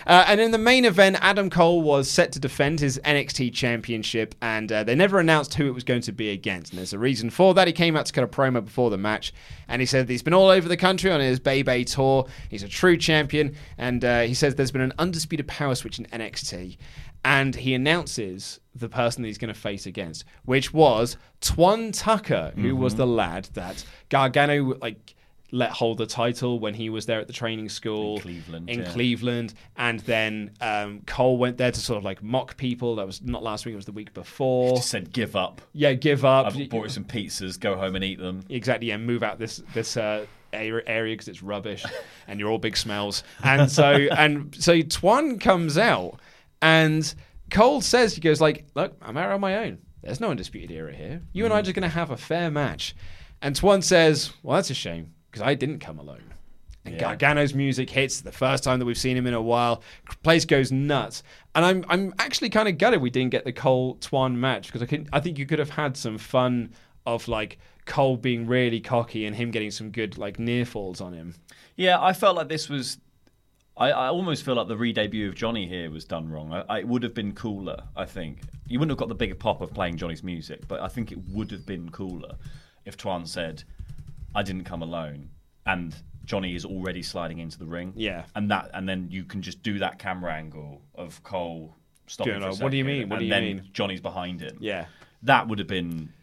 Uh, and in the main event, Adam Cole was set to defend his NXT championship, and uh, they never announced who it was going to be against. And there's a reason for that. He came out to cut a promo before the match, and he said that he's been all over the country on his Bay Bay tour. He's a true champion, and uh, he says there's been an undisputed power switch in NXT. And he announces the person that he's going to face against, which was Twan Tucker, who was the lad that Gargano like let hold the title when he was there at the training school In Cleveland, in yeah. Cleveland, and then um, Cole went there to sort of like mock people. That was not last week; it was the week before. Just said give up. Yeah, give up. I've bought you some pizzas. Go home and eat them. Exactly, yeah, move out this this uh, area because it's rubbish, and you're all big smells. And so and so Twan comes out, and Cole says he goes like, "Look, I'm out on my own. There's no undisputed era here. You and I are just going to have a fair match." And Twan says, "Well, that's a shame because I didn't come alone." And Yeah. Gargano's music hits the first time that we've seen him in a while. Place goes nuts, and I'm I'm actually kind of gutted we didn't get the Cole Twan match because I can I think you could have had some fun of like Cole being really cocky and him getting some good like near falls on him. Yeah, I felt like this was. I, I almost feel like the re-debut of Johnny here was done wrong. I, I, it would have been cooler, I think. You wouldn't have got the bigger pop of playing Johnny's music, but I think it would have been cooler if Twan said, "I didn't come alone," and Johnny is already sliding into the ring. Yeah. and that, and then you can just do that camera angle of Cole stopping. For a a, "What do you mean? What and do you then mean?" Johnny's behind him. Yeah. that would have been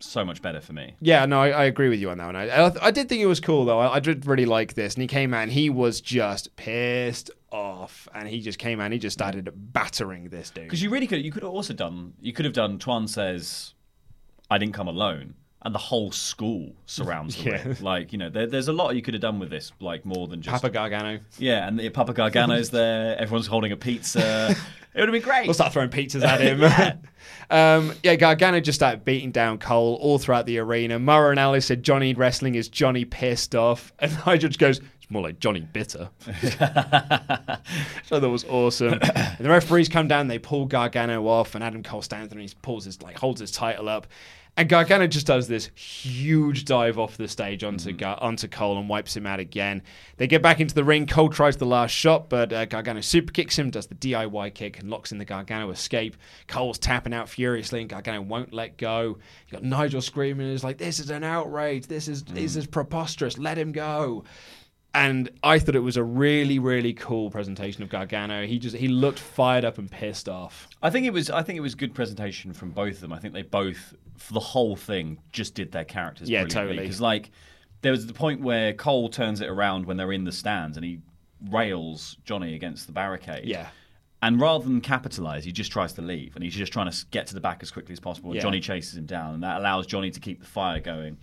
so much better for me. Yeah, no, I, I agree with you on that one. I, I, I did think it was cool though. I, I did really like this, and he came out and he was just pissed off, and he just came out and he just started battering this dude. Because you really could. You could have also done. You could have done. Twan says, "I didn't come alone," and the whole school surrounds the Yeah. ring. Like you know, there, there's a lot you could have done with this. Like more than just Papa Gargano. Yeah, and the Papa Gargano's there. Everyone's holding a pizza. it would have been great. We'll start throwing pizzas at him. um, yeah, Gargano just started beating down Cole all throughout the arena. Mauro Ranallo said Johnny wrestling is Johnny pissed off, and Nigel just goes, "It's more like Johnny bitter." so that was awesome. and the referees come down, they pull Gargano off, and Adam Cole stands there and he pulls his like holds his title up. And Gargano just does this huge dive off the stage onto Gar- onto Cole and wipes him out again. They get back into the ring. Cole tries the last shot, but uh, Gargano super kicks him, does the DIY kick, and locks in the Gargano escape. Cole's tapping out furiously, and Gargano won't let go. You got Nigel screaming, "Is like this is an outrage. This is this is preposterous. Let him go." And I thought it was a really, really cool presentation of Gargano. He just he looked fired up and pissed off. I think it was. I think it was good presentation from both of them. I think they both, for the whole thing, just did their characters. Yeah, totally. Because like, there was the point where Cole turns it around when they're in the stands and he rails Johnny against the barricade. Yeah. And rather than capitalize, he just tries to leave, and he's just trying to get to the back as quickly as possible. And Yeah. Johnny chases him down, and that allows Johnny to keep the fire going.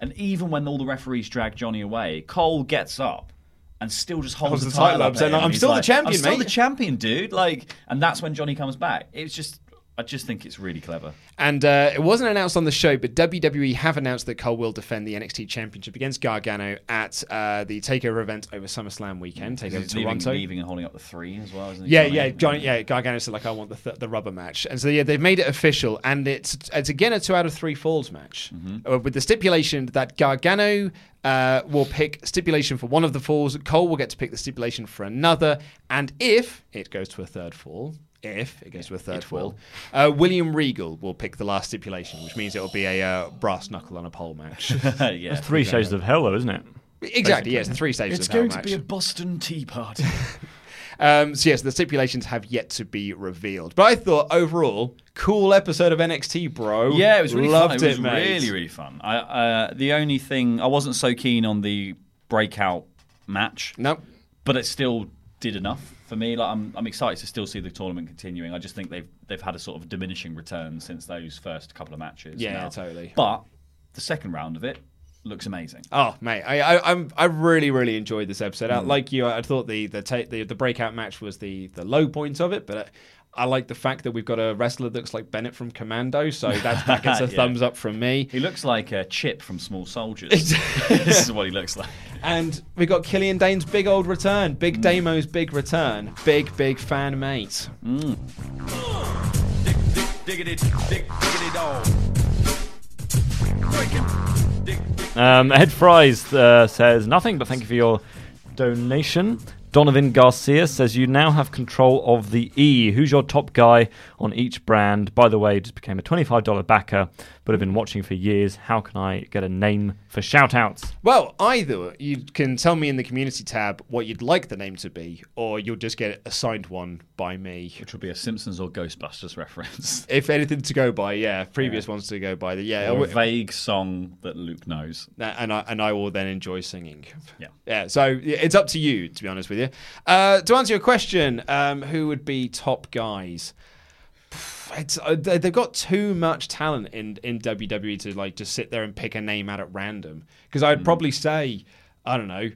And even when all the referees drag Johnny away, Cole gets up and still just holds the the title up, saying, "I'm still the like, champion, I'm still mate." the champion, dude. Like, and that's when Johnny comes back. It's just, I just think it's really clever. And uh, it wasn't announced on the show, but WWE have announced that Cole will defend the NXT Championship against Gargano at uh, the Takeover event over SummerSlam weekend. Takeover leaving, Toronto. leaving and holding up the three as well. Isn't Yeah, Johnny? yeah, Johnny, yeah. Gargano said like, "I want the th- the rubber match," and so yeah, they've made it official, and it's it's again a two out of three falls match, uh, with the stipulation that Gargano uh, will pick stipulation for one of the falls, Cole will get to pick the stipulation for another, and if it goes to a third fall. If it goes to a third fall, uh, William Regal will pick the last stipulation, which means it will be a uh, brass knuckle on a pole match. yeah. That's three stages of hell, though, isn't it? exactly, yes, the three stages It's of hell going to match. be a Boston Tea Party. Um, so yes, the stipulations have yet to be revealed. But I thought overall, cool episode of NXT, bro. Yeah, it was really Loved fun. It was mate. really, really fun. I, uh, the only thing I wasn't so keen on the breakout match, Nope. but it still did enough for me. Like I'm, I'm excited to still see the tournament continuing. I just think they've they've had a sort of diminishing return since those first couple of matches. Yeah, now. totally. But the second round of it looks amazing. Oh mate, I, I I'm I really really enjoyed this episode. Mm. Like you, I thought the the, ta- the the breakout match was the the low point of it, but. I, I like the fact that we've got a wrestler that looks like Bennett from Commando, so that, that gets a Yeah. thumbs up from me. He looks like a Chip from Small Soldiers. this is what he looks like. And we got Killian Dain's big old return, Big Damo's big return, big big fan mate. Dick, dick, diggity, dick, diggity dog. Breaking. Dick, dick. Um, Ed Fries uh, says nothing, but thank you for your donation. Donovan Garcia says you now have control of the E. Who's your top guy on each brand? By the way, just became a $25 backer, but have been watching for years. How can I get a name for shout outs? Well, either you can tell me in the community tab what you'd like the name to be, or you'll just get assigned one by me. Which would be a Simpsons or Ghostbusters reference. If anything to go by, yeah. Previous ones to go by, yeah. Or a w- vague song that Luke knows. and I and I will then enjoy singing. Yeah. Yeah. So it's up to you, to be honest with you. Uh, to answer your question, um, who would be top guys? It's, uh, they- they've got too much talent in in WWE to like just sit there and pick a name out at random. Because I'd probably say, I don't know,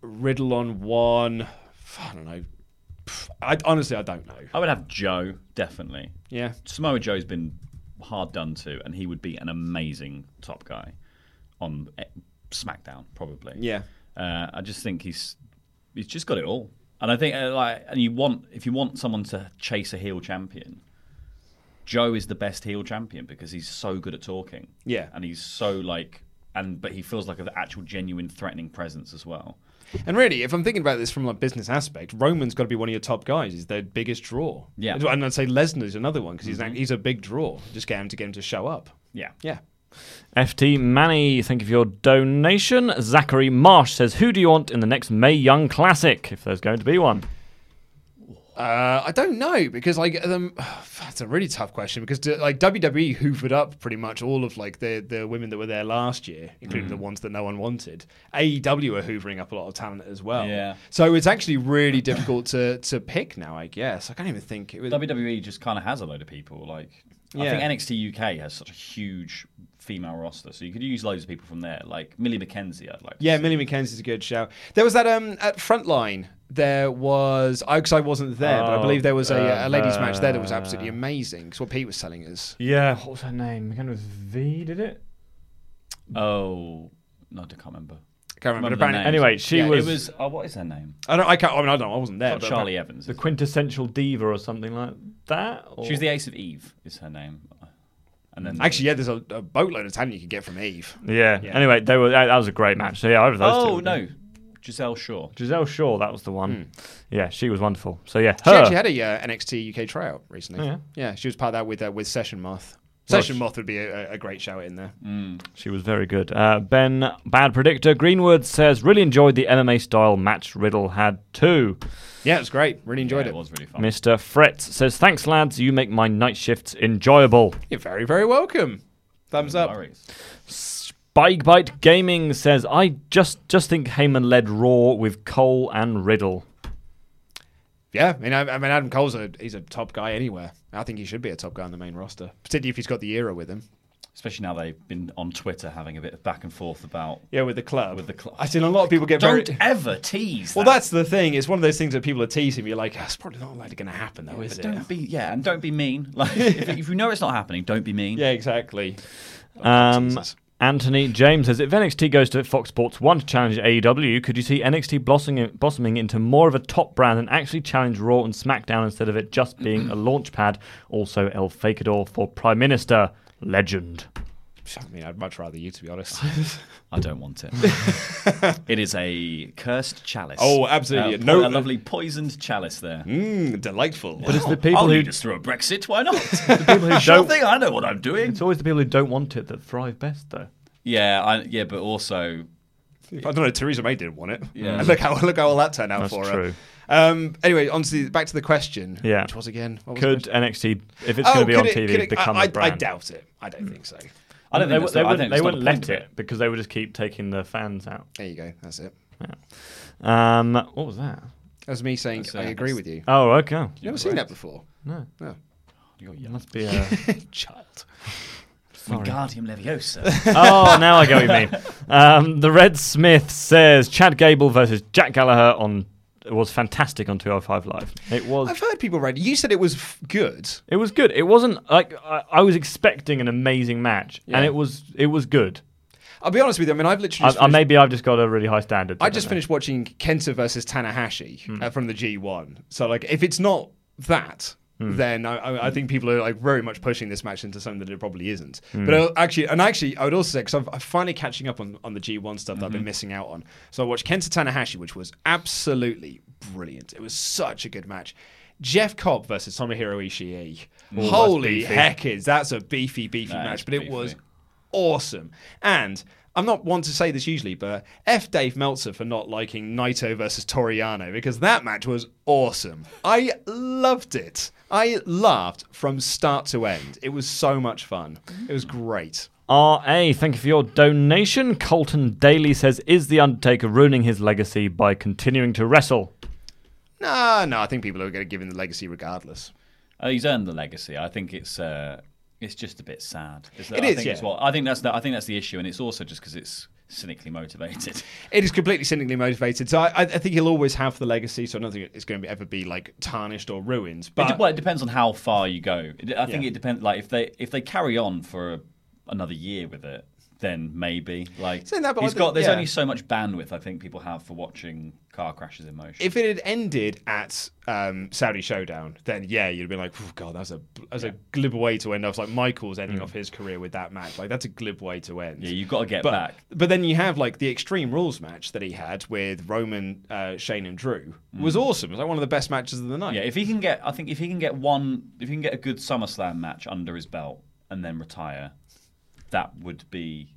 Riddle on one. I don't know. I honestly I don't know. I would have Joe, definitely. Yeah. Samoa Joe's been hard done to, and he would be an amazing top guy on eh, SmackDown, probably. Yeah. Uh, I just think he's he's just got it all, and I think uh, like, and you want if you want someone to chase a heel champion, Joe is the best heel champion because he's so good at talking. Yeah. and he's so like, and but he feels like an actual genuine threatening presence as well. And really, if I'm thinking about this from a business aspect, Roman's got to be one of your top guys. He's their biggest draw. Yeah. Mm-hmm. and I'd say Lesnar's another one because he's he's a big draw. Just get him to get him to show up. Yeah, Yeah. FT Manny, thank you for your donation. Zachary Marsh says, Who do you want in the next Mae Young Classic, if there's going to be one? Uh, I don't know because like um, that's a really tough question because like WWE hoovered up pretty much all of like the the women that were there last year, including Mm. the ones that no one wanted. AEW are hoovering up a lot of talent as well. Yeah. So it's actually really difficult to to pick now. I guess I can't even think. It was, WWE just kind of has a load of people. Like, I think NXT UK has such a huge female roster, so you could use loads of people from there. Like Millie McKenzie, I'd like. To Yeah, see. Millie McKenzie's a good shout. There was that um at Frontline. There was I because I wasn't there, but I Oh, believe there was a, uh, a ladies' match there that was absolutely uh, amazing. It's what Pete was telling us. Yeah, what was her name? Began with V, did it? Oh, no, I can't remember. Can't remember. the Apparently- Anyway, she Yeah, was, It was. Oh, what is her name? I don't. I can't. I mean, I don't. know, I wasn't there. But Charlie Evans. the quintessential diva or something like that. Or? She was the Ace of Eve. Is her name? And then Actually, yeah, there's a, a boatload of talent you could get from Eve. Yeah. Yeah. Anyway, they were that, that was a great match. So yeah, over those two. Oh no, be- Giselle Shaw. Giselle Shaw, that was the one. Yeah, she was wonderful. So yeah, She actually had a uh, NXT UK tryout recently. Oh, yeah? yeah, she was part of that with uh, with Session Moth. Well, Session Moth would be a, a great shout in there. She was very good. Uh, ben, bad predictor, Greenwood says, really enjoyed the MMA style match Riddle had too. Yeah, it was great. Really enjoyed Yeah, it. it was really fun. Mr. Fretz says, thanks, lads. You make my night shifts enjoyable. You're very very welcome. Thumbs No up. worries. Spike Bite Gaming says, I just, just think Heyman led Raw with Cole and Riddle. Yeah, I mean, I, I mean, Adam Cole's a he's a top guy anywhere. I think he should be a top guy on the main roster, particularly if he's got the era with him. Especially now they've been on Twitter having a bit of back and forth about. Yeah, with the club. With the club. I've seen a lot of people get very. Don't ever tease. Well, that. that's the thing. It's one of those things that people are teasing. You're like, that's probably not likely going to happen, though, is But it? don't be yeah, and don't be mean. Like if, if you know it's not happening, don't be mean. Yeah, exactly. Um. Anthony James says, if NXT goes to Fox Sports 1 to challenge AEW, could you see NXT blossoming, blossoming into more of a top brand and actually challenge Raw and SmackDown instead of it just being a launch pad? Also, El Fakador for Prime Minister. Legend. I mean, I'd much rather you, to be honest. I don't want it. it is a cursed chalice. Oh, absolutely. Uh, po- No- a lovely poisoned chalice there. Mmm, delightful. But it's the people I'll who, just us through a Brexit. Why not? The people who sure don't. thing. I know what I'm doing. It's always the people who don't want it that thrive best, though. Yeah, I, yeah, but also I don't know. Theresa May didn't want it. Yeah. And look how look how all that turned out That's for true. her. Um, anyway, on to the, back to the question. Yeah. Which was again. Was Could question? NXT, if it's Oh, going to be on it- TV, it- become I, a brand? I doubt it. I don't think so. I don't they, think that's they wouldn't, they wouldn't let it because they would just keep taking the fans out. There you go. That's it. Um, what was that? That was me saying That's, uh, I agree with you. Oh, okay. You never seen that before? No, No. You're it young. must be a. Child. Wingardium Leviosa. oh, now I get what you mean. Um, the Red Smith says Chad Gable versus Jack Gallagher on was fantastic on 205 Live. It was. I've heard people read. You said it was f- good. It was good. It wasn't like I, I was expecting an amazing match, Yeah. and it was. It was good. I'll be honest with you. I mean, I've literally. I, just I, finished- maybe I've just got a really high standard. I just finished watching Kenta versus Tanahashi Hmm. uh, from the G1. So, like, if it's not that, Hmm. then I, I, I think people are like very much pushing this match into something that it probably isn't. Hmm. But uh, actually, and actually, I would also say because I'm, I'm finally catching up on, on the G1 stuff that I've Mm-hmm. been missing out on. So I watched Kenta Tanahashi, which was absolutely brilliant. It was such a good match. Jeff Cobb versus Tomohiro Ishii. that's Holy heck, is that's a beefy, beefy That match. But it was awesome. And I'm not one to say this usually, but F Dave Meltzer for not liking Naito versus Toriano because that match was awesome. I loved it. I laughed from start to end. It was so much fun. It was great. RA, thank you for your donation. Colton Daly says, Is The Undertaker ruining his legacy by continuing to wrestle? No, no, I think people are going to give him the legacy regardless. Uh, he's earned the legacy. I think it's uh, it's just a bit sad. It's, It I is, think it's yeah. what I think that's the, I think that's the issue, and it's also just because it's cynically motivated. It is completely cynically motivated. So I, I think he'll always have the legacy. So I don't think it's going to be, ever be like tarnished or ruined. It But de- well, it depends on how far you go. I think Yeah. it depends. Like if they if they carry on for a, another year with it, then maybe. Like Saying that, but he's I think- got. There's yeah. only so much bandwidth I think people have for watching car crashes in motion. If it had ended at um, Saudi Showdown, then yeah, you'd have been like, oh, God, that's a that's a glib way to end off. Like Michael's ending off his career with that match. Like that's a glib way to end. Yeah, you've got to get but, back. But then you have like the Extreme Rules match that he had with Roman, uh, Shane, and Drew was awesome. It was like one of the best matches of the night. Yeah, if he can get, I think if he can get one, if he can get a good SummerSlam match under his belt and then retire, that would be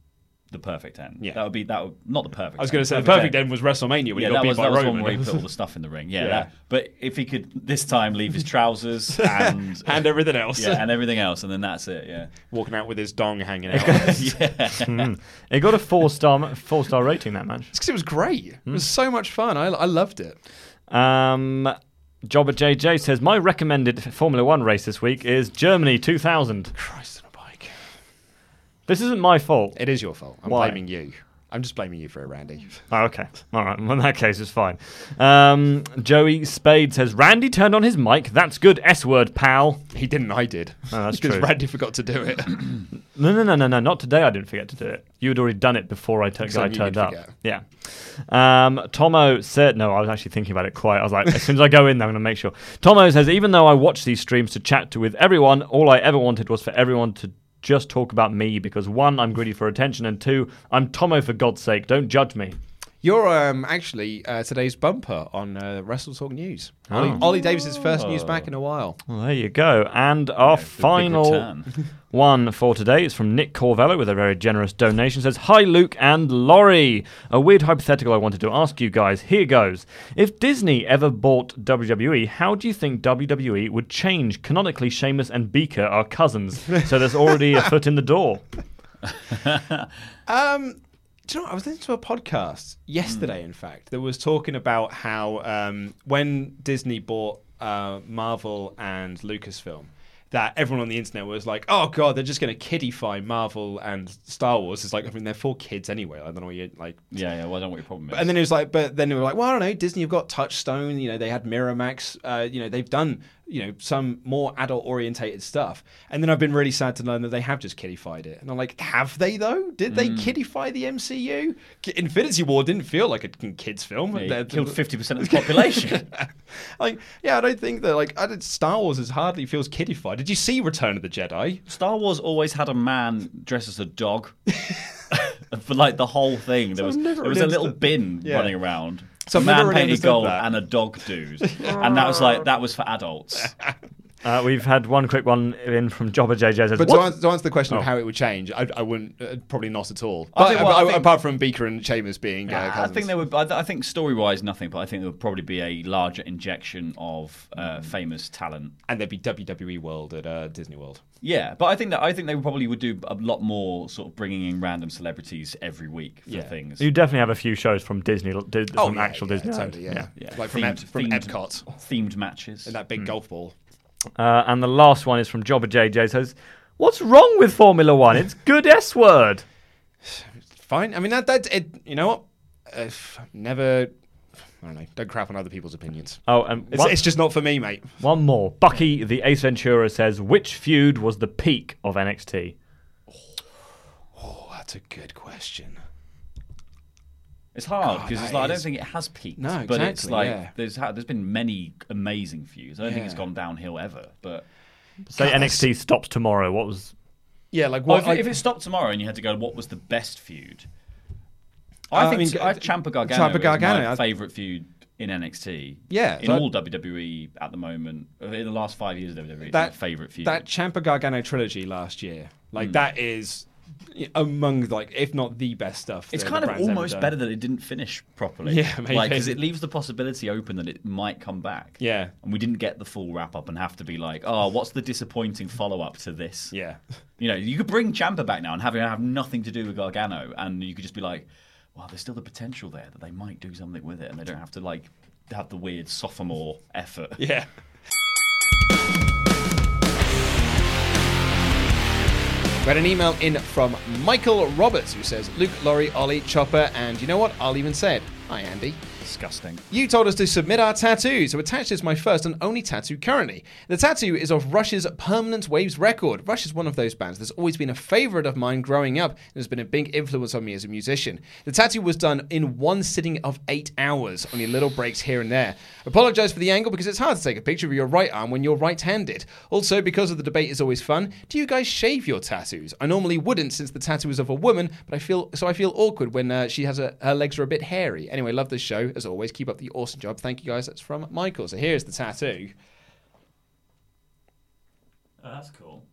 the perfect end. Yeah. that would be that. Would, not the perfect. I was going to say the perfect end was WrestleMania when yeah, he got that beat was, by that was Roman. one where he put all the stuff in the ring. Yeah, Yeah. that- but if he could this time leave his trousers and and everything else. yeah, and everything else, and then that's it. Yeah, Walking out with his dong hanging out. yeah. Hmm. It got a four star four star rating that match. because it was great. It was so much fun. I, I loved it. Um, Jobber JJ says my recommended Formula One race this week is Germany 2000. Christ on a bike. This isn't my fault. It is your fault. I'm Why? blaming you. I'm just blaming you for it, Randy. Oh, okay. All right. Well, in that case, it's fine. Um, Joey Spade says Randy turned on his mic. That's good. S word, pal. He didn't. I did. Oh, that's because true. Randy forgot to do it. No, no, no, no, no. Not today. I didn't forget to do it. You had already done it before I, t- I I turned up. forget. Yeah. Um, Tomo said, no, I was actually thinking about it quite. I was like, as soon as I go in there, I'm going to make sure. Tomo says, even though I watch these streams to chat to with everyone, all I ever wanted was for everyone to just talk about me because one, I'm greedy for attention, and two, I'm Tomo for God's sake. Don't judge me. You're um, actually uh, today's bumper on uh, Wrestle Talk News. Ollie, Oh. Ollie Davis's first news back in a while. Well, there you go. And our big final return. one for today is from Nick Corvello with a very generous donation. Says, Hi, Luke and Laurie. A weird hypothetical I wanted to ask you guys. Here goes. If Disney ever bought WWE, how do you think WWE would change? Canonically, Sheamus and Beaker are cousins, so there's already a foot in the door. Um, do you know? What? I was listening to a podcast yesterday. In fact, that was talking about how um, when Disney bought uh, Marvel and Lucasfilm, that everyone on the internet was like, "Oh God, they're just going to kiddify Marvel and Star Wars." It's like, I mean, they're for kids anyway. I don't know what you like. yeah, yeah. Well, I don't know what your problem is. And then it was like, but then they were like, well, I don't know. Disney have got Touchstone. You know, they had Miramax. Uh, you know, they've done you know some more adult orientated stuff. And then I've been really sad to learn that they have just kiddified it. And I'm like, have they though? Did they hmm. kiddify the MCU? Infinity War didn't feel like a kids film. Yeah, They're- killed fifty percent of the population. like, yeah, I don't think that. Like, I don't, Star Wars is hardly feels kiddified. Did you see Return of the Jedi? Star Wars always had a man dressed as a dog. For like the whole thing, there So was there was a little understood- bin Yeah. running around. So a man painted gold and a dog dude, and that was like that was for adults. Uh, we've had one quick one in from Jobber JJ. Says, But to answer, to answer the question Oh. of how it would change, I, I wouldn't. Uh, probably not at all. I But think- well, I think- apart from Beaker and Chambers being, uh, I think there would. I, I think story wise, nothing. But I think there would probably be a larger injection of uh, famous talent. and there'd be WWE World at uh, Disney World. Yeah, but I think that I think they probably would do a lot more, sort of bringing in random celebrities every week for Yeah. things. You definitely have a few shows from Disney, di- Oh, from yeah, actual yeah, Disneyland. totally, yeah. yeah, Like from Ep- from Epcot. themed matches. And that big golf ball. Uh, and the last one is from Jobber JJ. Says, "What's wrong with Formula One? It's good S word." Fine. I mean, that that it. You know what? Uh, never. I don't know. Don't crap on other people's opinions. Oh, and It's, one, it's just not for me, mate. one more. Bucky the Ace Ventura says, "Which feud was the peak of NXT?" Oh, that's a good question. It's hard because it's that like I don't think it has peaked. No, but it's like yeah. there's ha- there's been many amazing feuds. I don't think it's gone downhill ever. But Say God, NXT stops tomorrow. What was? Yeah, like well, what? if, like- if it stopped tomorrow and you had to go, what was the best feud? Uh, I I think mean, t- uh, I Ciampa Gargano, Ciampa is Gargano, my I- favorite feud in NXT. Yeah, in so I- all WWE at the moment, uh, in the last five years of WWE, it's that my favorite feud. That Ciampa Gargano trilogy last year, like Mm. that is among like if not the best stuff. It's kind of almost better that it didn't finish properly. Yeah, maybe. Like, because it leaves the possibility open that it might come back. Yeah. And we didn't get the full wrap up and have to be like, oh, what's the disappointing follow up to this? Yeah. You know, you could bring Ciampa back now and have have nothing to do with Gargano, and you could just be like, well, there's still the potential there that they might do something with it, and they don't have to like have the weird sophomore effort. Yeah. We had an email in from Michael Roberts who says, Luke, Laurie, Ollie, Chopper, and you know what? I'll even say it. Hi, Andy. Disgusting. You told us to submit our tattoo, so attached is my first and only tattoo currently. The tattoo is of Rush's Permanent Waves record. Rush is one of those bands that's always been a favourite of mine growing up and has been a big influence on me as a musician. The tattoo was done in one sitting of eight hours, only little breaks here and there. Apologise for the angle because it's hard to take a picture of your right arm when you're right handed. Also, because of the debate is always fun, do you guys shave your tattoos? I normally wouldn't since the tattoo is of a woman, but I feel so I feel awkward when uh, she has a, her legs are a bit hairy. Anyway, love this show as always. Keep up the awesome job. Thank you guys. That's from Michael. So here's the tattoo. Oh, that's cool.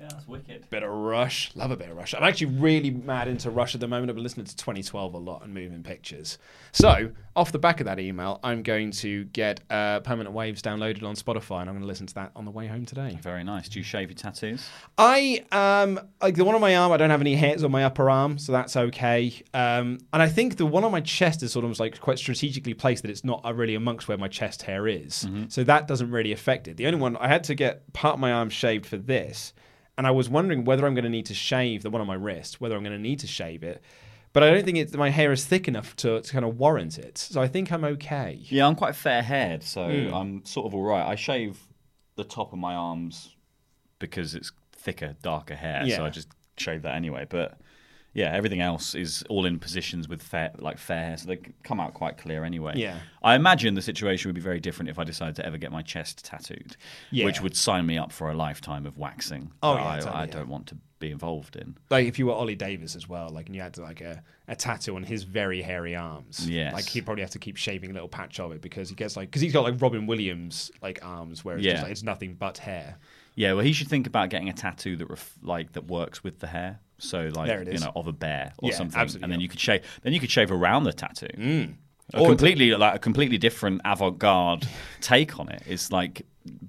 Yeah, that's wicked. Bit of Rush. Love a bit of Rush. I'm actually really mad into Rush at the moment. I've been listening to 2112 a lot and moving pictures. So, off the back of that email, I'm going to get uh, Permanent Waves downloaded on Spotify and I'm going to listen to that on the way home today. Very nice. Do you shave your tattoos? I um like the one on my arm. I don't have any hairs on my upper arm, so that's okay. Um, and I think the one on my chest is sort of like quite strategically placed that it's not really amongst where my chest hair is, so that doesn't really affect it. The only one I had to get part of my arm shaved for this, and I was wondering whether I'm going to need to shave the one on my wrist, whether I'm going to need to shave it. But I don't think it's, my hair is thick enough to, to kind of warrant it. So I think I'm okay. Yeah, I'm quite fair haired, so Mm. I'm sort of all right. I shave the top of my arms because it's thicker, darker hair, so I just shave that anyway. But yeah, everything else is all in positions with fair, like fair hair, so they come out quite clear anyway. Yeah. I imagine the situation would be very different if I decided to ever get my chest tattooed, Yeah. which would sign me up for a lifetime of waxing. Oh, that yeah, I, totally, I yeah. don't want to be involved in. like if you were Ollie Davis as well, like and you had like a, a tattoo on his very hairy arms. Yes. Like he'd probably have to keep shaving a little patch of it because he gets like because he's got like Robin Williams like arms where it's Yeah. just like, it's nothing but hair. Yeah, well, he should think about getting a tattoo that ref- like that works with the hair. So like it you know of a bear or Yeah, something, and then yeah. you could shave. Then you could shave around the tattoo. Mm. A Or- completely like a completely different avant-garde take on. It's like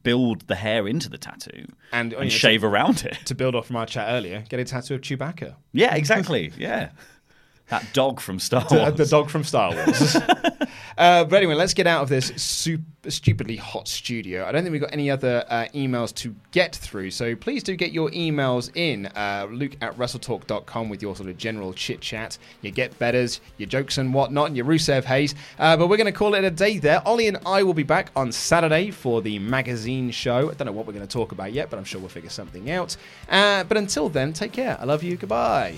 build the hair into the tattoo And, and, oh, shave to- around it. To build off from our chat earlier, get a tattoo of Chewbacca. Yeah, exactly. yeah, that dog from Star Wars. the dog from Star Wars. uh, but anyway, let's get out of this super stupidly hot studio. I don't think we've got any other uh, emails to get through, so please do get your emails in. Uh, Luke at WrestleTalk.com with your sort of general chit chat, your get betters, your jokes and whatnot, and your Rusev Hayes. Uh, but we're going to call it a day there. Ollie and I will be back on Saturday for the magazine show. I don't know what we're going to talk about yet, but I'm sure we'll figure something out. Uh, but until then, take care. I love you. Goodbye.